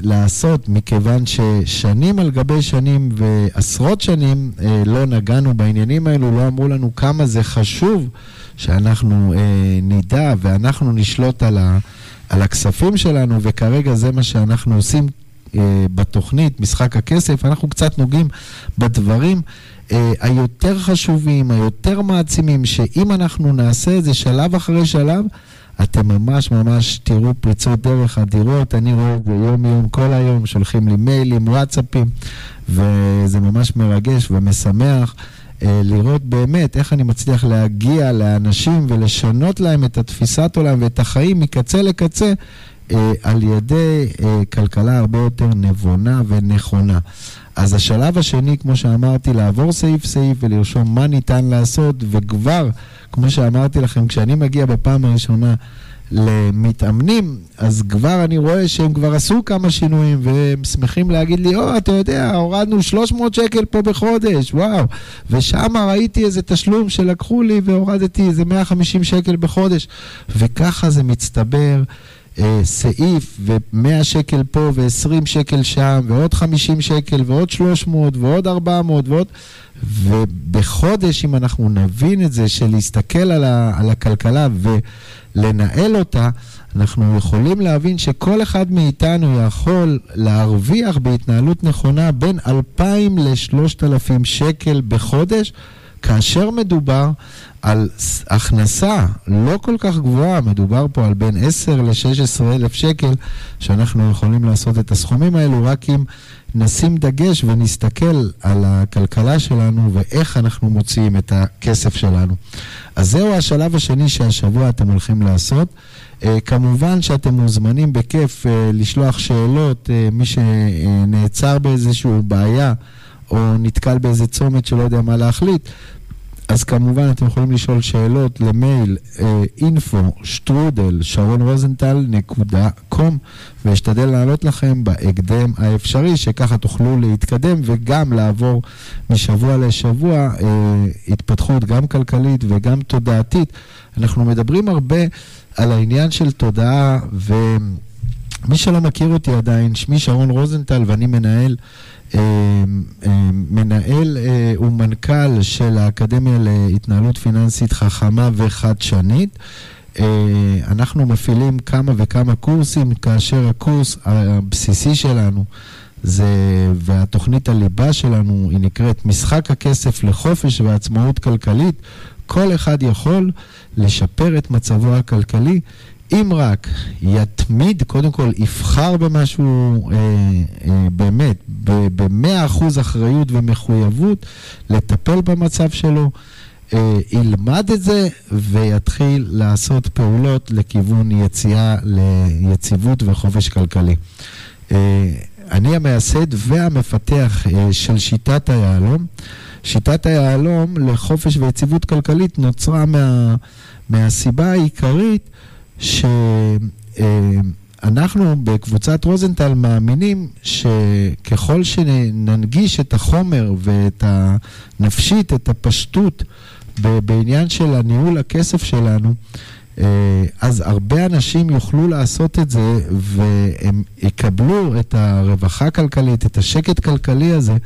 לעשות, מכיוון ששנים על גבי שנים ועשרות שנים אה, לא נגענו בעניינים האלו, לא אמרו לנו כמה זה חשוב שאנחנו אה, נדע ואנחנו נשלוט על, ה, על הכספים שלנו, וכרגע זה מה שאנחנו עושים אה, בתוכנית, משחק הכסף, אנחנו קצת נוגעים בדברים. Uh, היותר חשובים, היותר מעצימים, שאם אנחנו נעשה את זה שלב אחרי שלב, אתם ממש ממש תראו פריצות דרך אדירות, אני רואה את זה יום-יום, כל היום, שולחים לי מיילים, וואטסאפים, וזה ממש מרגש ומשמח. אה, לראות באמת איך אני מצליח להגיע לאנשים ולשנות להם את התפיסת עולם ואת החיים מקצה לקצה אה, על ידי אה, כלכלה הרבה יותר נבונה ונכונה. אז השלב השני, כמו שאמרתי, לעבור סעיף סעיף ולרשום מה ניתן לעשות, וכבר, כמו שאמרתי לכם, כשאני מגיע בפעם הראשונה למתאמנים, אז כבר אני רואה שהם כבר עשו כמה שינויים, והם שמחים להגיד לי, או, אתה יודע, הורדנו 300 שקל פה בחודש, וואו. ושם ראיתי איזה תשלום שלקחו לי והורדתי איזה 150 שקל בחודש. וככה זה מצטבר. אה, סעיף ו-100 שקל פה ו-20 שקל שם ועוד 50 שקל ועוד 300 ועוד 400 ועוד... ובחודש, אם אנחנו נבין את זה, של להסתכל על, ה- על הכלכלה ולנהל אותה, אנחנו יכולים להבין שכל אחד מאיתנו יכול להרוויח בהתנהלות נכונה בין 2,000 ל-3,000 שקל בחודש, כאשר מדובר על הכנסה לא כל כך גבוהה, מדובר פה על בין 10 ל-16 אלף שקל, שאנחנו יכולים לעשות את הסכומים האלו רק אם נשים דגש ונסתכל על הכלכלה שלנו ואיך אנחנו מוציאים את הכסף שלנו. אז זהו השלב השני שהשבוע אתם הולכים לעשות. Uh, כמובן שאתם מוזמנים בכיף uh, לשלוח שאלות, uh, מי שנעצר באיזושהי בעיה או נתקל באיזה צומת שלא יודע מה להחליט, אז כמובן אתם יכולים לשאול שאלות למייל info שטרודל שרון רוזנטל נקודה קום ואשתדל לענות לכם בהקדם האפשרי שככה תוכלו להתקדם וגם לעבור משבוע לשבוע אה, התפתחות גם כלכלית וגם תודעתית. אנחנו מדברים הרבה על העניין של תודעה ומי שלא מכיר אותי עדיין, שמי שרון רוזנטל ואני מנהל אה, אה, מנהל אה, ומנכ"ל של האקדמיה להתנהלות פיננסית חכמה וחדשנית. אה, אנחנו מפעילים כמה וכמה קורסים, כאשר הקורס הבסיסי שלנו זה, והתוכנית הליבה שלנו היא נקראת משחק הכסף לחופש ועצמאות כלכלית. כל אחד יכול לשפר את מצבו הכלכלי אם רק יתמיד, קודם כל יבחר במשהו אה, אה, באמת, במאה אחוז אחריות ומחויבות, לטפל במצב שלו, אה, ילמד את זה ויתחיל לעשות פעולות לכיוון יציאה ליציבות וחופש כלכלי. אה, אני המייסד והמפתח אה, של שיטת היהלום. שיטת היהלום לחופש ויציבות כלכלית נוצרה מה, מהסיבה העיקרית שאנחנו בקבוצת רוזנטל מאמינים שככל שננגיש את החומר ואת הנפשית, את הפשטות בעניין של הניהול הכסף שלנו, אז הרבה אנשים יוכלו לעשות את זה והם יקבלו את הרווחה הכלכלית, את השקט כלכלי הזה,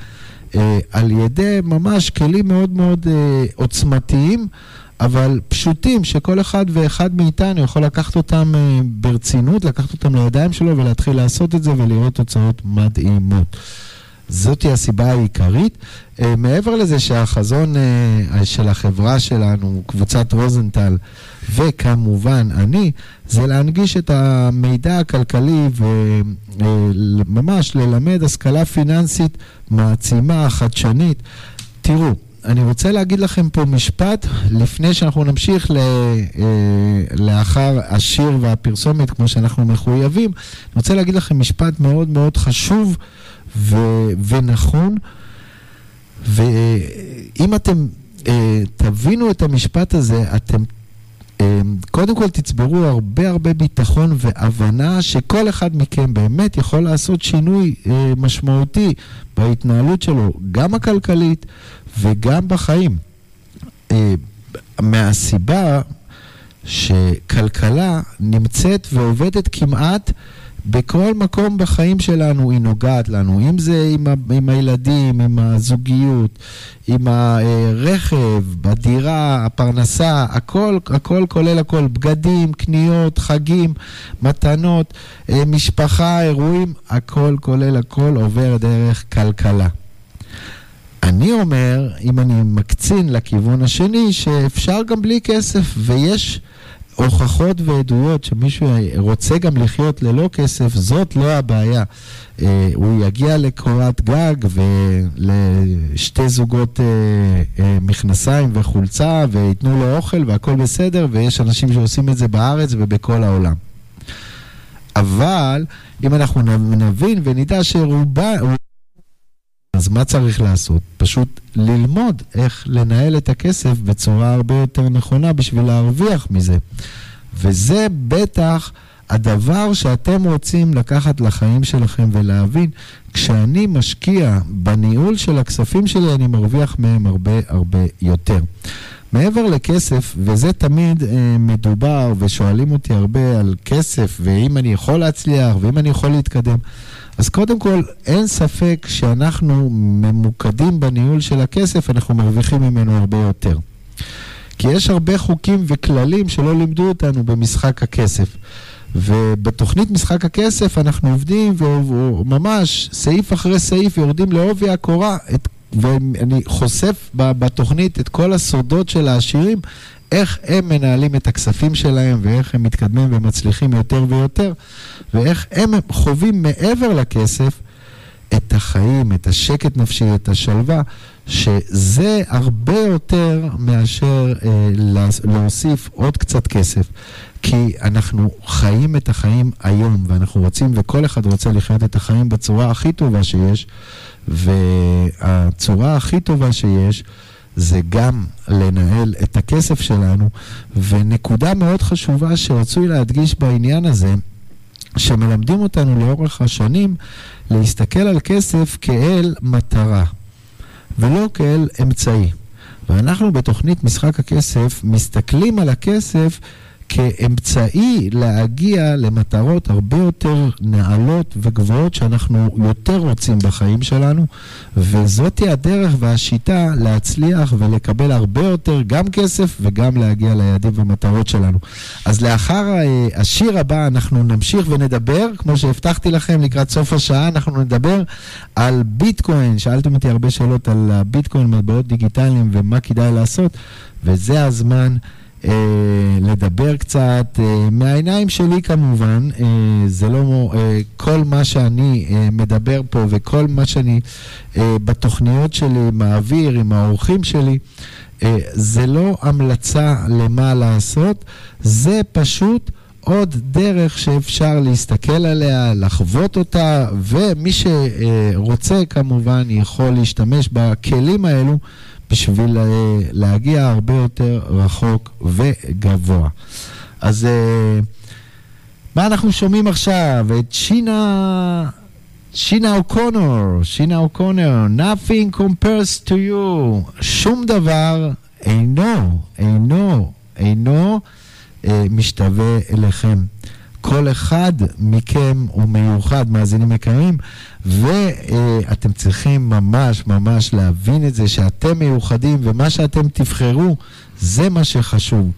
על ידי ממש כלים מאוד מאוד עוצמתיים. אבל פשוטים, שכל אחד ואחד מאיתנו יכול לקחת אותם אה, ברצינות, לקחת אותם לידיים שלו ולהתחיל לעשות את זה ולראות תוצאות מדהימות. זאתי הסיבה העיקרית. אה, מעבר לזה שהחזון אה, של החברה שלנו, קבוצת רוזנטל, וכמובן אני, זה להנגיש את המידע הכלכלי וממש ללמד השכלה פיננסית מעצימה, חדשנית. תראו, אני רוצה להגיד לכם פה משפט לפני שאנחנו נמשיך ל, אה, לאחר השיר והפרסומת כמו שאנחנו מחויבים. אני רוצה להגיד לכם משפט מאוד מאוד חשוב ו, ונכון, ואם אתם אה, תבינו את המשפט הזה, אתם אה, קודם כל תצברו הרבה הרבה ביטחון והבנה שכל אחד מכם באמת יכול לעשות שינוי אה, משמעותי בהתנהלות שלו, גם הכלכלית וגם בחיים. אה, מהסיבה שכלכלה נמצאת ועובדת כמעט בכל מקום בחיים שלנו היא נוגעת לנו, אם זה עם, ה, עם הילדים, עם הזוגיות, עם הרכב, בדירה, הפרנסה, הכל, הכל כולל הכל, בגדים, קניות, חגים, מתנות, אה, משפחה, אירועים, הכל כולל הכל עובר דרך כלכלה. אני אומר, אם אני מקצין לכיוון השני, שאפשר גם בלי כסף, ויש הוכחות ועדויות שמישהו רוצה גם לחיות ללא כסף, זאת לא הבעיה. אה, הוא יגיע לקורת גג ולשתי זוגות אה, אה, מכנסיים וחולצה, וייתנו לו אוכל והכל בסדר, ויש אנשים שעושים את זה בארץ ובכל העולם. אבל אם אנחנו נבין ונדע שרובה... אז מה צריך לעשות? פשוט ללמוד איך לנהל את הכסף בצורה הרבה יותר נכונה בשביל להרוויח מזה. וזה בטח הדבר שאתם רוצים לקחת לחיים שלכם ולהבין, כשאני משקיע בניהול של הכספים שלי, אני מרוויח מהם הרבה הרבה יותר. מעבר לכסף, וזה תמיד אה, מדובר, ושואלים אותי הרבה על כסף, ואם אני יכול להצליח, ואם אני יכול להתקדם, אז קודם כל, אין ספק שאנחנו ממוקדים בניהול של הכסף, אנחנו מרוויחים ממנו הרבה יותר. כי יש הרבה חוקים וכללים שלא לימדו אותנו במשחק הכסף. ובתוכנית משחק הכסף אנחנו עובדים וממש סעיף אחרי סעיף יורדים לעובי הקורה את, ואני חושף בתוכנית את כל הסודות של העשירים איך הם מנהלים את הכספים שלהם ואיך הם מתקדמים ומצליחים יותר ויותר ואיך הם חווים מעבר לכסף את החיים, את השקט נפשי, את השלווה, שזה הרבה יותר מאשר אה, להוסיף עוד קצת כסף. כי אנחנו חיים את החיים היום, ואנחנו רוצים, וכל אחד רוצה לחיות את החיים בצורה הכי טובה שיש, והצורה הכי טובה שיש זה גם לנהל את הכסף שלנו. ונקודה מאוד חשובה שרצוי להדגיש בעניין הזה, שמלמדים אותנו לאורך השנים להסתכל על כסף כאל מטרה, ולא כאל אמצעי. ואנחנו בתוכנית משחק הכסף מסתכלים על הכסף כאמצעי להגיע למטרות הרבה יותר נעלות וגבוהות שאנחנו יותר רוצים בחיים שלנו, וזאתי הדרך והשיטה להצליח ולקבל הרבה יותר גם כסף וגם להגיע ליעדים ומטרות שלנו. אז לאחר אה, השיר הבא אנחנו נמשיך ונדבר, כמו שהבטחתי לכם לקראת סוף השעה, אנחנו נדבר על ביטקוין. שאלתם אותי הרבה שאלות על הביטקוין, מטבעות דיגיטליים ומה כדאי לעשות, וזה הזמן. אה, לדבר קצת, אה, מהעיניים שלי כמובן, אה, זה לא אה, כל מה שאני אה, מדבר פה וכל מה שאני אה, בתוכניות שלי מעביר עם האורחים שלי, אה, זה לא המלצה למה לעשות, זה פשוט עוד דרך שאפשר להסתכל עליה, לחוות אותה, ומי שרוצה כמובן יכול להשתמש בכלים האלו בשביל אה, להגיע הרבה יותר רחוק וגבוה. אז אה, מה אנחנו שומעים עכשיו? את שינה... שינה אוקונור, שינה אוקונור, nothing compares to you, שום דבר אינו, אינו, אינו אה, משתווה אליכם. כל אחד מכם הוא מיוחד, מאזינים יקרים, ואתם צריכים ממש ממש להבין את זה, שאתם מיוחדים, ומה שאתם תבחרו, זה מה שחשוב.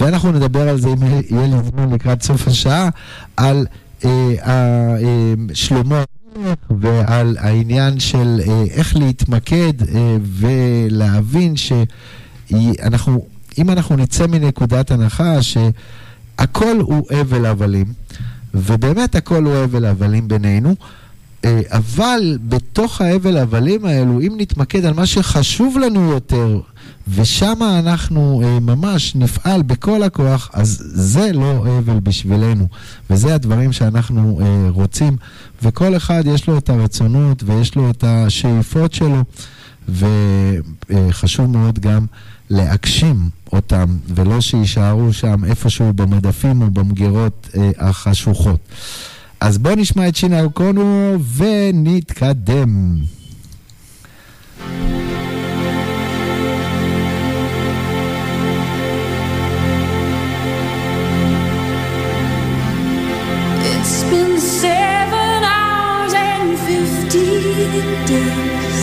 ואנחנו נדבר על זה, אם יהיה לי זמן לקראת סוף השעה, על אה, אה, שלמה ועל העניין של אה, איך להתמקד ולהבין שאנחנו, אם אנחנו נצא מנקודת הנחה ש... הכל הוא הבל הבלים, ובאמת הכל הוא הבל הבלים בינינו, אה, אבל בתוך ההבל הבלים האלו, אם נתמקד על מה שחשוב לנו יותר, ושם אנחנו אה, ממש נפעל בכל הכוח, אז זה לא הבל בשבילנו. וזה הדברים שאנחנו אה, רוצים, וכל אחד יש לו את הרצונות ויש לו את השאיפות שלו, וחשוב מאוד גם להגשים אותם, ולא שיישארו שם איפשהו במדפים או במגירות אה, החשוכות. אז בואו נשמע את שינה אוקונו ונתקדם. It's been seven hours and fifteen days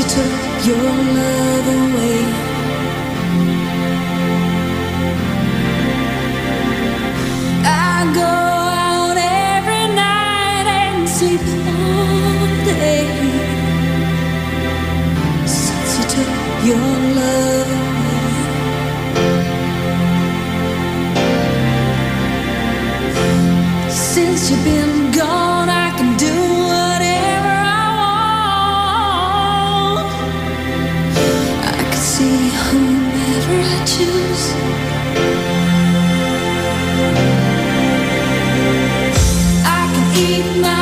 you took your love away. I go out every night and sleep all day since you took your love away. Since you've been gone, choose. I can eat my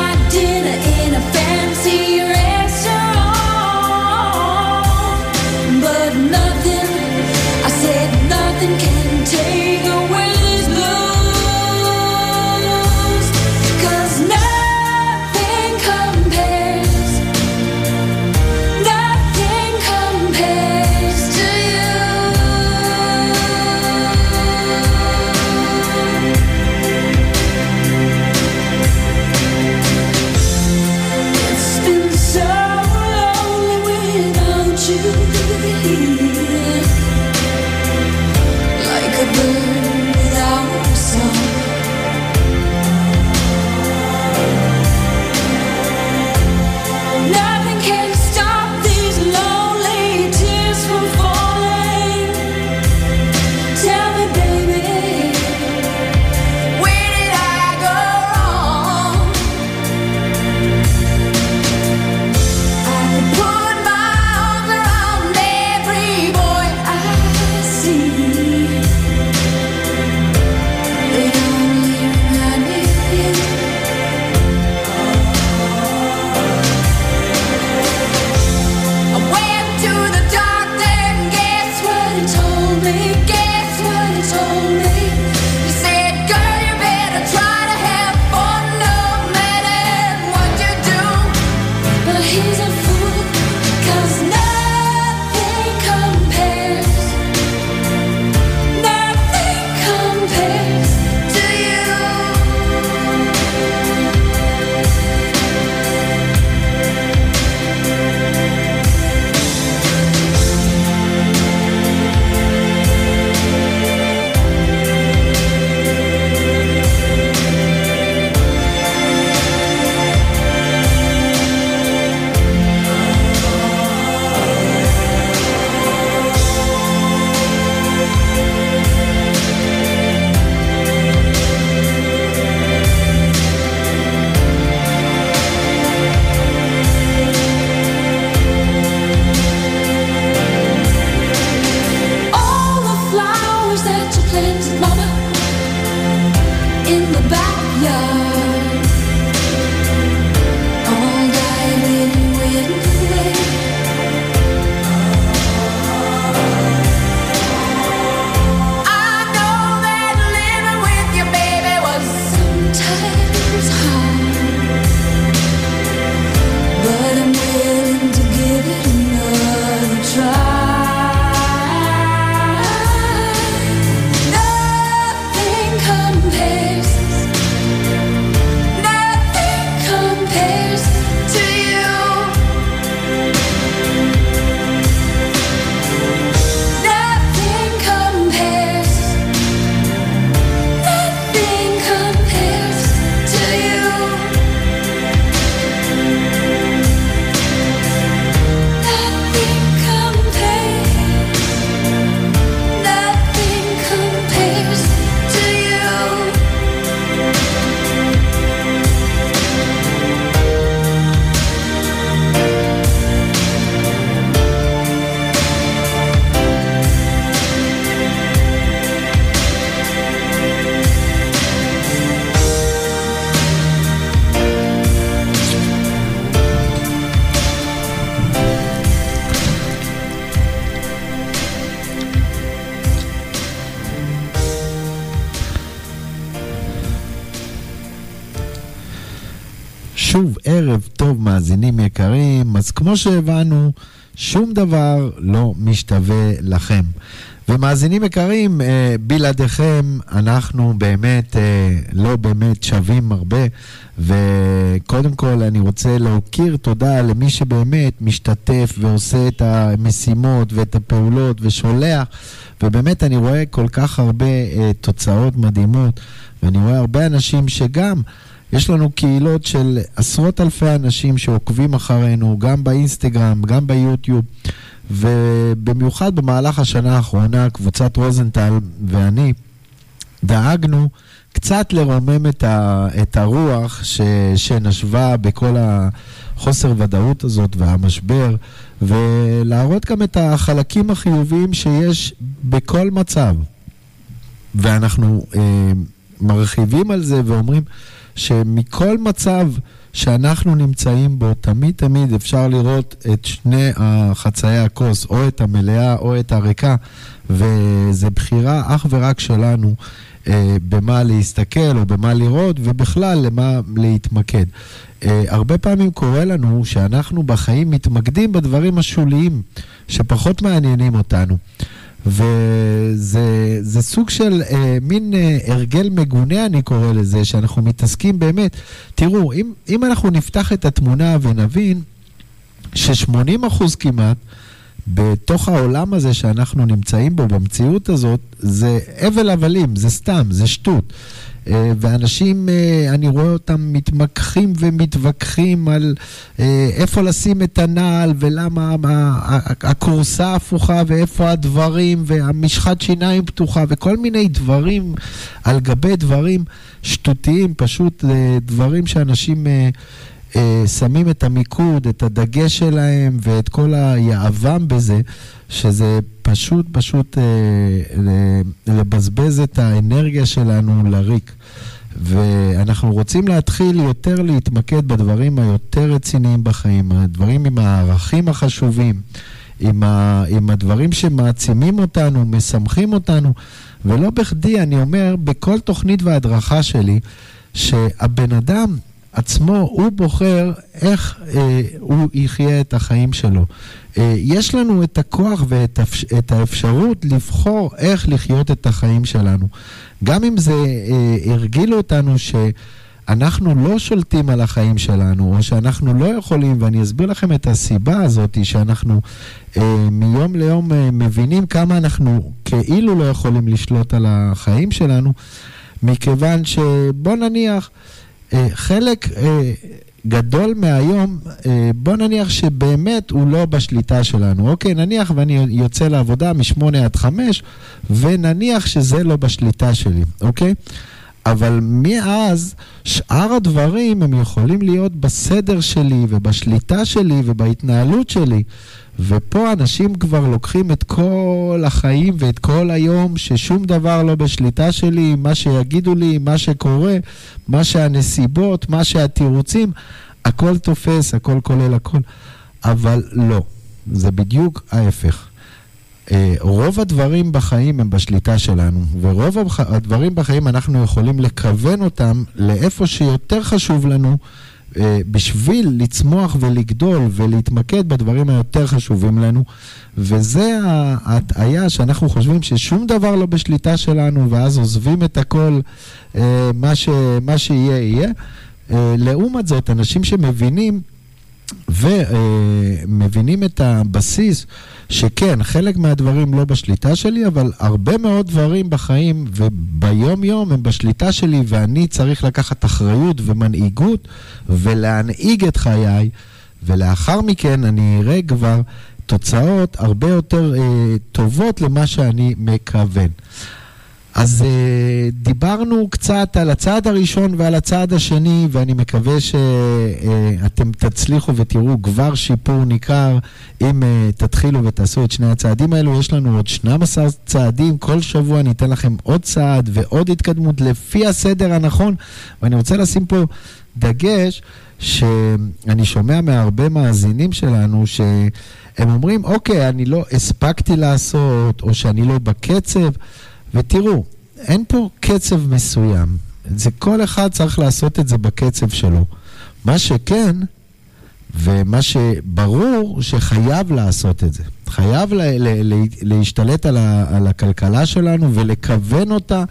כמו שהבנו, שום דבר לא משתווה לכם. ומאזינים יקרים, אה, בלעדיכם אנחנו באמת אה, לא באמת שווים הרבה. וקודם כל אני רוצה להוקיר תודה למי שבאמת משתתף ועושה את המשימות ואת הפעולות ושולח. ובאמת אני רואה כל כך הרבה אה, תוצאות מדהימות, ואני רואה הרבה אנשים שגם... יש לנו קהילות של עשרות אלפי אנשים שעוקבים אחרינו, גם באינסטגרם, גם ביוטיוב, ובמיוחד במהלך השנה האחרונה, קבוצת רוזנטל ואני דאגנו קצת לרומם את, ה, את הרוח ש, שנשבה בכל החוסר ודאות הזאת והמשבר, ולהראות גם את החלקים החיוביים שיש בכל מצב. ואנחנו אה, מרחיבים על זה ואומרים שמכל מצב שאנחנו נמצאים בו, תמיד תמיד אפשר לראות את שני החצאי הכוס, או את המלאה או את הריקה, וזה בחירה אך ורק שלנו אה, במה להסתכל או במה לראות, ובכלל למה להתמקד. אה, הרבה פעמים קורה לנו שאנחנו בחיים מתמקדים בדברים השוליים שפחות מעניינים אותנו. וזה זה סוג של אה, מין אה, הרגל מגונה, אני קורא לזה, שאנחנו מתעסקים באמת. תראו, אם, אם אנחנו נפתח את התמונה ונבין ש-80% כמעט בתוך העולם הזה שאנחנו נמצאים בו, במציאות הזאת, זה הבל הבלים, זה סתם, זה שטות. אה, ואנשים, אה, אני רואה אותם מתמקחים ומתווכחים על אה, איפה לשים את הנעל ולמה הכורסה הפוכה ואיפה הדברים והמשחת שיניים פתוחה וכל מיני דברים על גבי דברים שטותיים, פשוט דברים שאנשים... אה, שמים את המיקוד, את הדגש שלהם ואת כל היהבם בזה, שזה פשוט פשוט אה, לבזבז את האנרגיה שלנו לריק. ואנחנו רוצים להתחיל יותר להתמקד בדברים היותר רציניים בחיים, הדברים עם הערכים החשובים, עם, ה, עם הדברים שמעצימים אותנו, משמחים אותנו, ולא בכדי אני אומר בכל תוכנית והדרכה שלי, שהבן אדם עצמו, הוא בוחר איך אה, הוא יחיה את החיים שלו. אה, יש לנו את הכוח ואת את האפשרות לבחור איך לחיות את החיים שלנו. גם אם זה אה, הרגיל אותנו שאנחנו לא שולטים על החיים שלנו, או שאנחנו לא יכולים, ואני אסביר לכם את הסיבה הזאת, שאנחנו אה, מיום ליום אה, מבינים כמה אנחנו כאילו לא יכולים לשלוט על החיים שלנו, מכיוון שבוא נניח... חלק אה, גדול מהיום, אה, בוא נניח שבאמת הוא לא בשליטה שלנו. אוקיי, נניח ואני יוצא לעבודה משמונה עד חמש, ונניח שזה לא בשליטה שלי, אוקיי? אבל מאז, שאר הדברים הם יכולים להיות בסדר שלי ובשליטה שלי ובהתנהלות שלי. ופה אנשים כבר לוקחים את כל החיים ואת כל היום, ששום דבר לא בשליטה שלי, מה שיגידו לי, מה שקורה, מה שהנסיבות, מה שהתירוצים, הכל תופס, הכל כולל הכל. אבל לא, זה בדיוק ההפך. אה, רוב הדברים בחיים הם בשליטה שלנו, ורוב הדברים בחיים אנחנו יכולים לכוון אותם לאיפה שיותר חשוב לנו. אה, בשביל לצמוח ולגדול ולהתמקד בדברים היותר חשובים לנו, וזה ההטעיה שאנחנו חושבים ששום דבר לא בשליטה שלנו, ואז עוזבים את הכל, אה, מה, ש, מה שיהיה יהיה. אה, לעומת זאת, אנשים שמבינים ומבינים את הבסיס שכן, חלק מהדברים לא בשליטה שלי, אבל הרבה מאוד דברים בחיים וביום-יום הם בשליטה שלי, ואני צריך לקחת אחריות ומנהיגות ולהנהיג את חיי, ולאחר מכן אני אראה כבר תוצאות הרבה יותר אה, טובות למה שאני מכוון. אז uh, דיברנו קצת על הצעד הראשון ועל הצעד השני, ואני מקווה שאתם uh, תצליחו ותראו כבר שיפור ניכר אם uh, תתחילו ותעשו את שני הצעדים האלו. יש לנו עוד 12 צעדים, כל שבוע אני אתן לכם עוד צעד ועוד התקדמות לפי הסדר הנכון, ואני רוצה לשים פה דגש שאני שומע מהרבה מאזינים שלנו שהם אומרים, אוקיי, אני לא הספקתי לעשות, או שאני לא בקצב. ותראו, אין פה קצב מסוים. זה כל אחד צריך לעשות את זה בקצב שלו. מה שכן, ומה שברור, שחייב לעשות את זה. חייב לה, לה, לה, להשתלט על, ה, על הכלכלה שלנו ולכוון אותה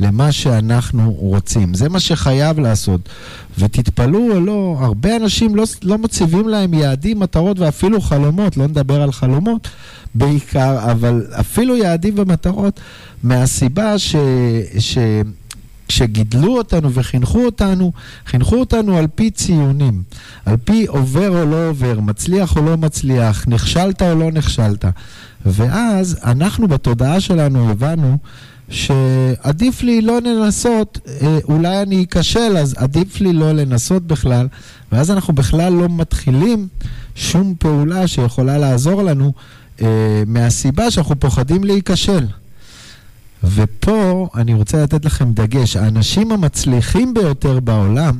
למה שאנחנו רוצים. זה מה שחייב לעשות. ותתפלאו או לא, הרבה אנשים לא, לא מציבים להם יעדים, מטרות ואפילו חלומות, לא נדבר על חלומות בעיקר, אבל אפילו יעדים ומטרות, מהסיבה ש... ש כשגידלו אותנו וחינכו אותנו, חינכו אותנו על פי ציונים, על פי עובר או לא עובר, מצליח או לא מצליח, נכשלת או לא נכשלת. ואז אנחנו בתודעה שלנו הבנו שעדיף לי לא לנסות, אה, אולי אני אכשל, אז עדיף לי לא לנסות בכלל, ואז אנחנו בכלל לא מתחילים שום פעולה שיכולה לעזור לנו אה, מהסיבה שאנחנו פוחדים להיכשל. ופה אני רוצה לתת לכם דגש, האנשים המצליחים ביותר בעולם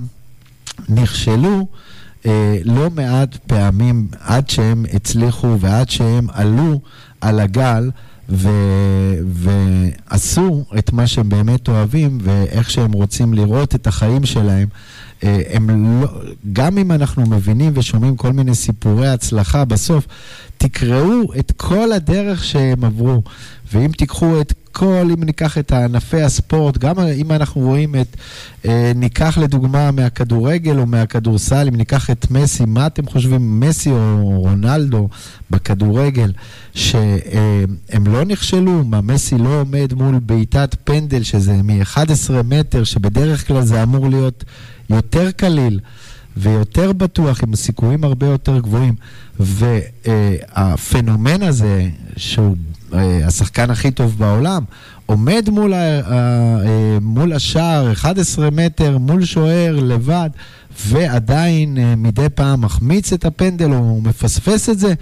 נכשלו אה, לא מעט פעמים עד שהם הצליחו ועד שהם עלו על הגל ו... ועשו את מה שהם באמת אוהבים ואיך שהם רוצים לראות את החיים שלהם. אה, הם לא, גם אם אנחנו מבינים ושומעים כל מיני סיפורי הצלחה, בסוף תקראו את כל הדרך שהם עברו. ואם תיקחו את כל, אם ניקח את ענפי הספורט, גם אם אנחנו רואים את, אה, ניקח לדוגמה מהכדורגל או מהכדורסל, אם ניקח את מסי, מה אתם חושבים, מסי או רונלדו בכדורגל, שהם לא נכשלו, מה מסי לא עומד מול בעיטת פנדל, שזה מ-11 מטר, שבדרך כלל זה אמור להיות יותר קליל. ויותר בטוח, עם סיכויים הרבה יותר גבוהים. והפנומן הזה, שהוא אה, השחקן הכי טוב בעולם, עומד מול, ה, אה, מול השער 11 מטר, מול שוער, לבד, ועדיין אה, מדי פעם מחמיץ את הפנדל או מפספס את זה.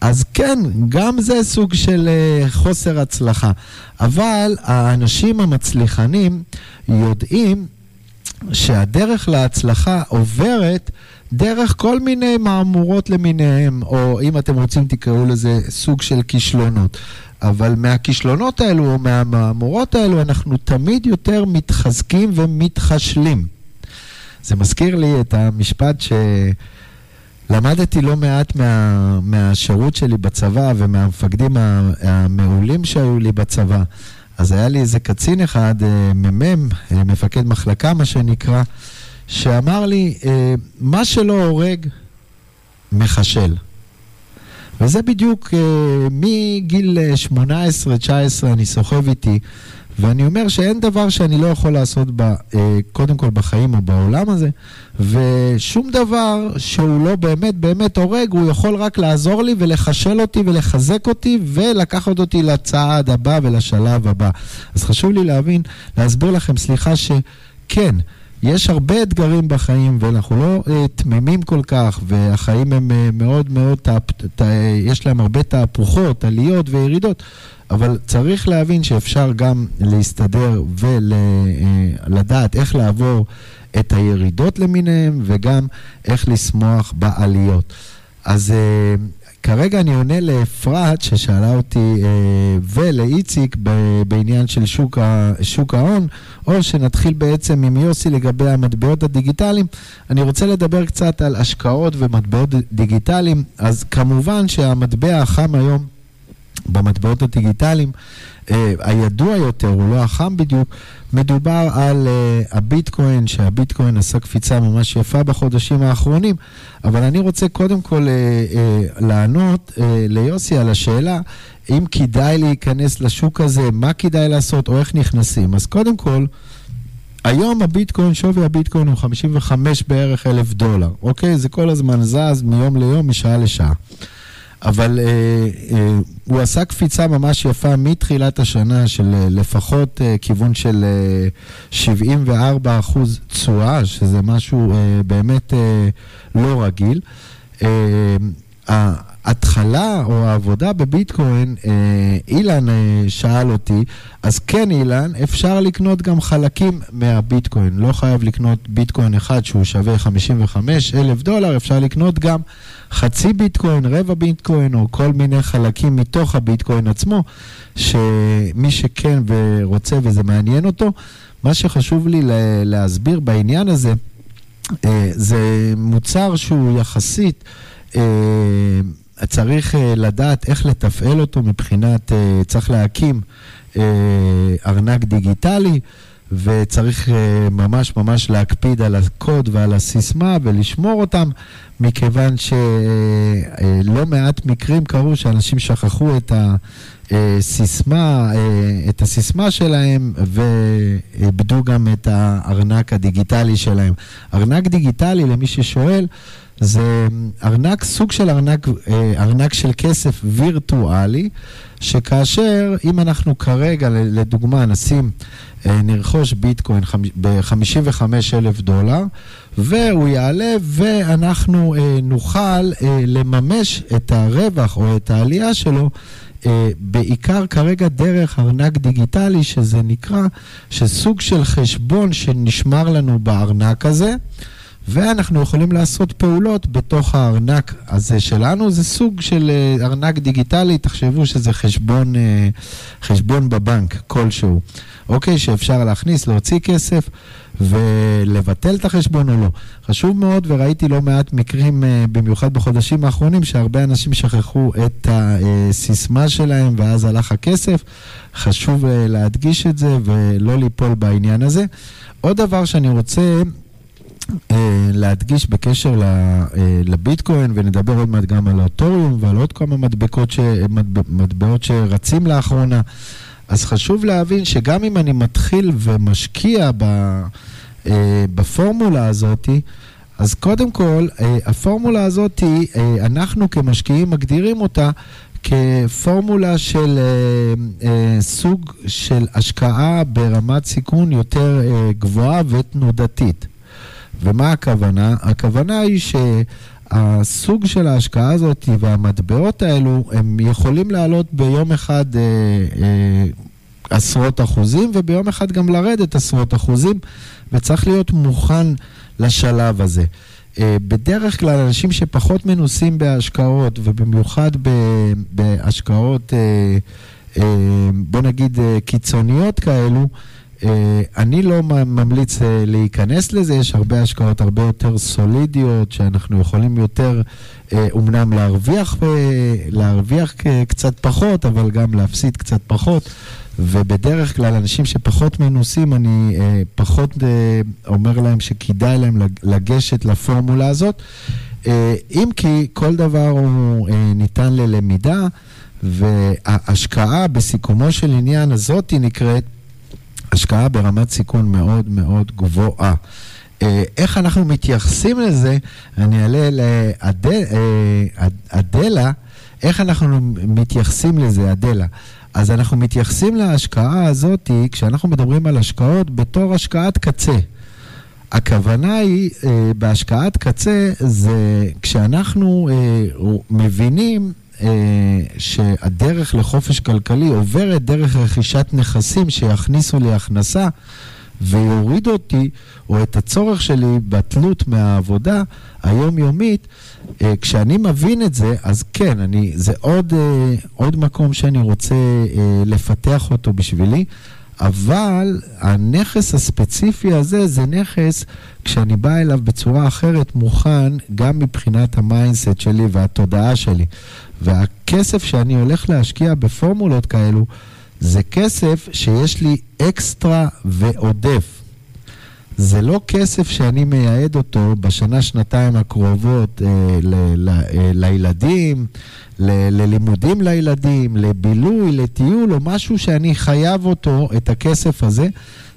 אז כן, גם זה סוג של חוסר הצלחה. אבל האנשים המצליחנים יודעים שהדרך להצלחה עוברת דרך כל מיני מהמורות למיניהם, או אם אתם רוצים תקראו לזה סוג של כישלונות. אבל מהכישלונות האלו, או מהמהמורות האלו, אנחנו תמיד יותר מתחזקים ומתחשלים. זה מזכיר לי את המשפט שלמדתי לא מעט מה, מהשירות שלי בצבא ומהמפקדים המעולים שהיו לי בצבא. אז היה לי איזה קצין אחד, אה, מ"מ, אה, מפקד מחלקה מה שנקרא, שאמר לי, אה, מה שלא הורג, מחשל. וזה בדיוק מגיל 18-19 אני סוחב איתי, ואני אומר שאין דבר שאני לא יכול לעשות ב, קודם כל בחיים או בעולם הזה, ושום דבר שהוא לא באמת באמת הורג, הוא יכול רק לעזור לי ולחשל אותי ולחזק אותי ולקחת אותי לצעד הבא ולשלב הבא. אז חשוב לי להבין, להסביר לכם, סליחה, שכן, יש הרבה אתגרים בחיים ואנחנו לא uh, תמימים כל כך והחיים הם uh, מאוד מאוד, תאפ, ת, יש להם הרבה תהפוכות, עליות וירידות אבל צריך להבין שאפשר גם להסתדר ולדעת איך לעבור את הירידות למיניהם וגם איך לשמוח בעליות. אז uh, כרגע אני עונה לאפרת ששאלה אותי uh, ולאיציק בעניין של שוק, ה, שוק ההון, או שנתחיל בעצם עם יוסי לגבי המטבעות הדיגיטליים. אני רוצה לדבר קצת על השקעות ומטבעות דיגיטליים. אז כמובן שהמטבע החם היום במטבעות הדיגיטליים, uh, הידוע יותר, הוא לא החם בדיוק, מדובר על uh, הביטקוין, שהביטקוין עשה קפיצה ממש יפה בחודשים האחרונים, אבל אני רוצה קודם כל uh, uh, לענות uh, ליוסי על השאלה אם כדאי להיכנס לשוק הזה, מה כדאי לעשות או איך נכנסים. אז קודם כל, היום הביטקוין, שווי הביטקוין הוא 55 בערך אלף דולר, אוקיי? זה כל הזמן זז מיום ליום, משעה לשעה. אבל אה, אה, הוא עשה קפיצה ממש יפה מתחילת השנה של אה, לפחות אה, כיוון של אה, 74 אחוז תשואה, שזה משהו אה, באמת אה, לא רגיל. אה, ההתחלה או העבודה בביטקוין, אה, אילן אה, שאל אותי, אז כן אילן, אפשר לקנות גם חלקים מהביטקוין. לא חייב לקנות ביטקוין אחד שהוא שווה 55 אלף דולר, אפשר לקנות גם חצי ביטקוין, רבע ביטקוין, או כל מיני חלקים מתוך הביטקוין עצמו, שמי שכן ורוצה וזה מעניין אותו, מה שחשוב לי להסביר בעניין הזה, אה, זה מוצר שהוא יחסית, צריך אה, לדעת איך לתפעל אותו מבחינת, אה, צריך להקים אה, ארנק דיגיטלי. וצריך אה, ממש ממש להקפיד על הקוד ועל הסיסמה ולשמור אותם, מכיוון שלא מעט מקרים קרו שאנשים שכחו את הסיסמה, את הסיסמה שלהם ואיבדו גם את הארנק הדיגיטלי שלהם. ארנק דיגיטלי, למי ששואל, זה ארנק, סוג של ארנק, אה, ארנק של כסף וירטואלי, שכאשר, אם אנחנו כרגע, לדוגמה, נשים, אה, נרכוש ביטקוין ב-55 אלף דולר, והוא יעלה ואנחנו אה, נוכל לממש את הרווח או את העלייה שלו. אה, בעיקר כרגע דרך ארנק דיגיטלי, שזה נקרא, שסוג של חשבון שנשמר לנו בארנק הזה. ואנחנו יכולים לעשות פעולות בתוך הארנק הזה שלנו. זה סוג של אה, ארנק דיגיטלי, תחשבו שזה חשבון, אה, חשבון בבנק כלשהו. אוקיי, שאפשר להכניס, להוציא כסף ולבטל את החשבון או לא. חשוב מאוד, וראיתי לא מעט מקרים, אה, במיוחד בחודשים האחרונים, שהרבה אנשים שכחו את הסיסמה שלהם ואז הלך הכסף. חשוב להדגיש את זה ולא ליפול בעניין הזה. עוד דבר שאני רוצה להדגיש בקשר אה, לביטקוין, ונדבר עוד מעט גם על האוטוריום ועל עוד כמה מדבקות ש... מטבע- מטבעות שרצים לאחרונה. אז חשוב להבין שגם אם אני מתחיל ומשקיע ב... אה, בפורמולה הזאתי, אז קודם כל, אה, הפורמולה הזאת, אה, אנחנו כמשקיעים מגדירים אותה כפורמולה של אה, אה, סוג של השקעה ברמת סיכון יותר אה, גבוהה ותנודתית. ומה הכוונה? הכוונה היא שהסוג של ההשקעה הזאת והמטבעות האלו, הם יכולים לעלות ביום אחד אה, אה, עשרות אחוזים, וביום אחד גם לרדת עשרות אחוזים, וצריך להיות מוכן לשלב הזה. אה, בדרך כלל אנשים שפחות מנוסים בהשקעות, ובמיוחד ב- בהשקעות, אה, אה, בוא נגיד, אה, קיצוניות כאלו, אני לא ממליץ אה, להיכנס לזה, יש הרבה השקעות הרבה יותר סולידיות, שאנחנו יכולים יותר, אה, אומנם להרוויח, אה, להרוויח אה, קצת פחות, אבל גם להפסיד קצת פחות. ובדרך כלל אנשים שפחות מנוסים, אני אה, פחות אה, אומר להם שכדאי להם לג- לגשת לפורמולה הזאת. אה, אם כי כל דבר הוא אה, ניתן ללמידה, וההשקעה בסיכומו של עניין הזאת נקראת השקעה ברמת סיכון מאוד מאוד גבוהה. אה, איך אנחנו מתייחסים לזה, אני אעלה לאדלה, איך אנחנו מתייחסים לזה, אדלה. אז אנחנו מתייחסים להשקעה הזאת, כשאנחנו מדברים על השקעות, בתור השקעת קצה. הכוונה היא, אה, בהשקעת קצה, זה כשאנחנו אה, מבינים אה, שהדרך לחופש כלכלי עוברת דרך רכישת נכסים שיכניסו לי הכנסה ויורידו אותי, או את הצורך שלי בתלות מהעבודה היומיומית, אה, כשאני מבין את זה, אז כן, אני, זה עוד, אה, עוד מקום שאני רוצה אה, לפתח אותו בשבילי. אבל הנכס הספציפי הזה זה נכס, כשאני בא אליו בצורה אחרת, מוכן גם מבחינת ה mindset שלי והתודעה שלי. והכסף שאני הולך להשקיע בפורמולות כאלו, זה כסף שיש לי אקסטרה ועודף. זה לא כסף שאני מייעד אותו בשנה, שנתיים הקרובות אה, ל- ל- אה, לילדים, ל- ללימודים לילדים, לבילוי, לטיול, או משהו שאני חייב אותו, את הכסף הזה.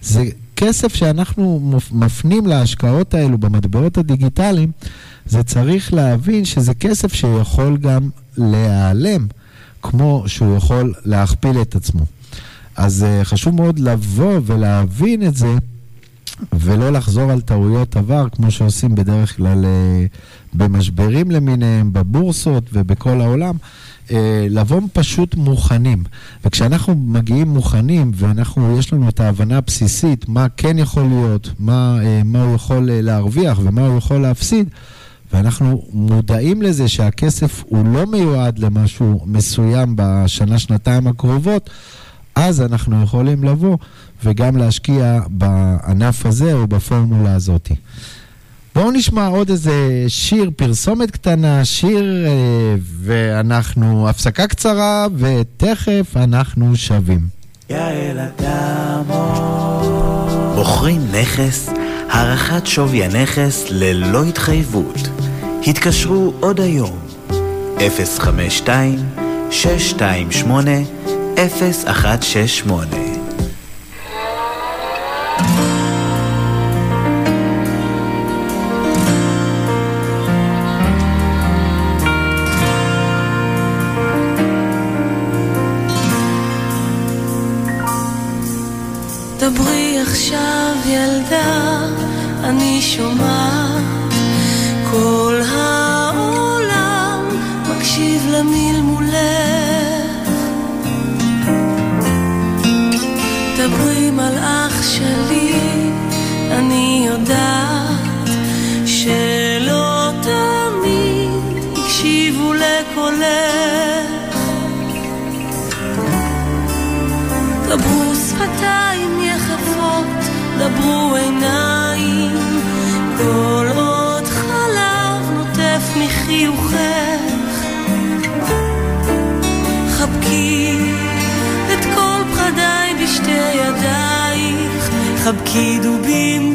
זה כסף שאנחנו מפנים להשקעות האלו במטבעות הדיגיטליים, זה צריך להבין שזה כסף שיכול גם להיעלם, כמו שהוא יכול להכפיל את עצמו. אז אה, חשוב מאוד לבוא ולהבין את זה. ולא לחזור על טעויות עבר, כמו שעושים בדרך כלל אה, במשברים למיניהם, בבורסות ובכל העולם, אה, לבוא פשוט מוכנים. וכשאנחנו מגיעים מוכנים, ואנחנו, יש לנו את ההבנה הבסיסית מה כן יכול להיות, מה, אה, מה הוא יכול להרוויח ומה הוא יכול להפסיד, ואנחנו מודעים לזה שהכסף הוא לא מיועד למשהו מסוים בשנה-שנתיים הקרובות, אז אנחנו יכולים לבוא וגם להשקיע בענף הזה או בפורמולה הזאת. בואו נשמע עוד איזה שיר, פרסומת קטנה, שיר, אה, ואנחנו, הפסקה קצרה, ותכף אנחנו שבים. יעל אדמו. בוחרים נכס הערכת שווי הנכס ללא התחייבות. התקשרו עוד היום, 052 628 0168你说吗？chi dubbi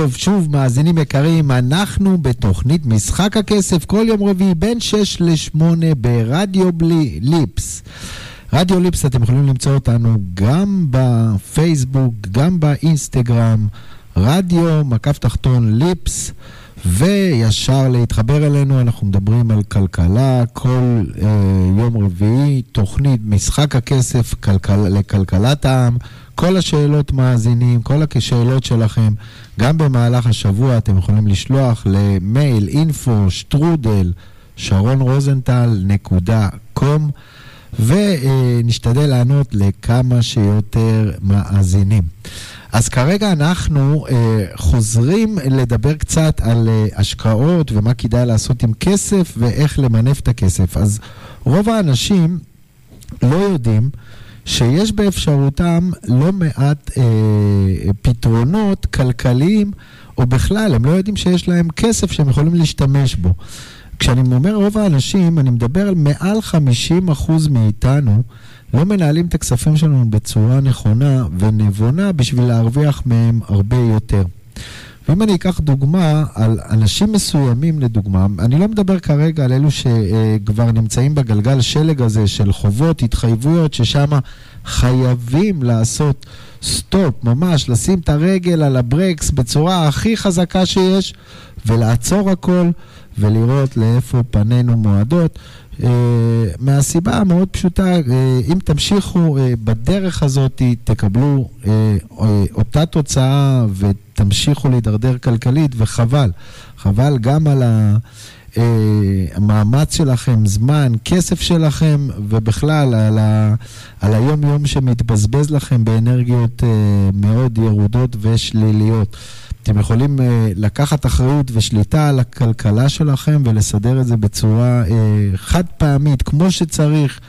טוב שוב מאזינים יקרים, אנחנו בתוכנית משחק הכסף כל יום רביעי בין 6 ל-8 ברדיו בלי ליפס. רדיו ליפס אתם יכולים למצוא אותנו גם בפייסבוק, גם באינסטגרם, רדיו מקף תחתון ליפס. וישר להתחבר אלינו, אנחנו מדברים על כלכלה, כל אה, יום רביעי, תוכנית משחק הכסף כלכל, לכלכלת העם, כל השאלות מאזינים, כל השאלות שלכם, גם במהלך השבוע אתם יכולים לשלוח למייל info שטרודל שרון רוזנטל נקודה קום ונשתדל לענות לכמה שיותר מאזינים. אז כרגע אנחנו אה, חוזרים לדבר קצת על אה, השקעות ומה כדאי לעשות עם כסף ואיך למנף את הכסף. אז רוב האנשים לא יודעים שיש באפשרותם לא מעט אה, פתרונות כלכליים, או בכלל, הם לא יודעים שיש להם כסף שהם יכולים להשתמש בו. כשאני אומר רוב האנשים, אני מדבר על מעל 50% מאיתנו לא מנהלים את הכספים שלנו בצורה נכונה ונבונה בשביל להרוויח מהם הרבה יותר. ואם אני אקח דוגמה על אנשים מסוימים לדוגמה, אני לא מדבר כרגע על אלו שכבר נמצאים בגלגל שלג הזה של חובות, התחייבויות, ששם חייבים לעשות stop, ממש לשים את הרגל על הברקס בצורה הכי חזקה שיש ולעצור הכל ולראות לאיפה פנינו מועדות. אה, מהסיבה המאוד פשוטה, uh, אם תמשיכו אה, בדרך הזאת, תקבלו אותה תוצאה ותמשיכו להידרדר כלכלית, וחבל. חבל גם על המאמץ שלכם, זמן, כסף שלכם, ובכלל על, ה, על היום-יום שמתבזבז לכם באנרגיות מאוד ירודות ושליליות. אתם יכולים uh, לקחת אחריות ושליטה על הכלכלה שלכם ולסדר את זה בצורה uh, חד פעמית, כמו שצריך,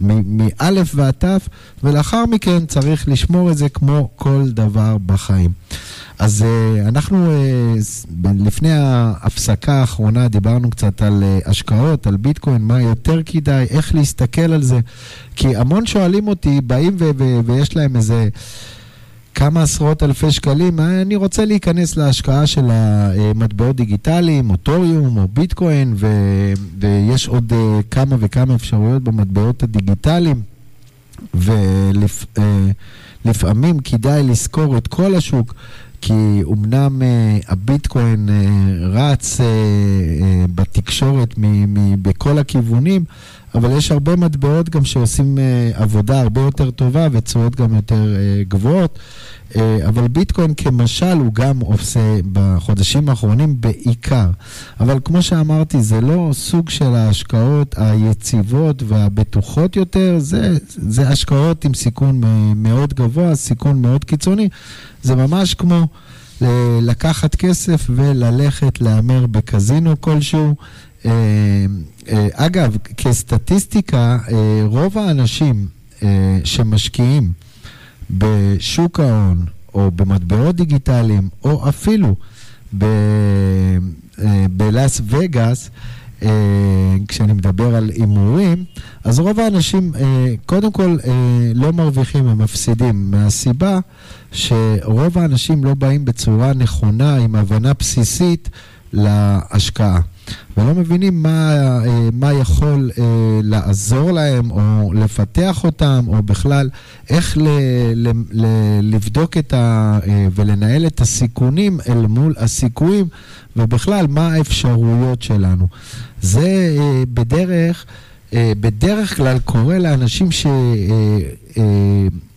מאלף ועד תף, ולאחר מכן צריך לשמור את זה כמו כל דבר בחיים. אז uh, אנחנו uh, לפני ההפסקה האחרונה דיברנו קצת על uh, השקעות, על ביטקוין, מה יותר כדאי, איך להסתכל על זה, כי המון שואלים אותי, באים ו- ו- ויש להם איזה... כמה עשרות אלפי שקלים, אני רוצה להיכנס להשקעה של המטבעות דיגיטליים, או טוריום, או ביטקוין, ו- ויש עוד uh, כמה וכמה אפשרויות במטבעות הדיגיטליים, ולפעמים ולפ- uh, כדאי לזכור את כל השוק. כי אמנם הביטקוין רץ בתקשורת מ- מ- בכל הכיוונים, אבל יש הרבה מטבעות גם שעושים uh, עבודה הרבה יותר טובה ותשואות גם יותר uh, גבוהות. Uh, אבל ביטקוין כמשל הוא גם עושה בחודשים האחרונים בעיקר. אבל כמו שאמרתי, זה לא סוג של ההשקעות היציבות והבטוחות יותר, זה, זה השקעות עם סיכון מאוד גבוה, סיכון מאוד קיצוני. זה ממש כמו לקחת כסף וללכת להמר בקזינו כלשהו. אה, אה, אגב, כסטטיסטיקה, אה, רוב האנשים שמשקיעים בשוק ההון או במטבעות דיגיטליים או אפילו בלאס וגאס, כשאני מדבר על הימורים, אז רוב האנשים קודם כל לא מרוויחים, הם מפסידים, מהסיבה שרוב האנשים לא באים בצורה נכונה, עם הבנה בסיסית להשקעה. ולא מבינים מה, מה יכול לעזור להם או לפתח אותם, או בכלל איך ל, ל, ל, לבדוק את ה, ולנהל את הסיכונים אל מול הסיכויים, ובכלל מה האפשרויות שלנו. זה בדרך, בדרך כלל קורה לאנשים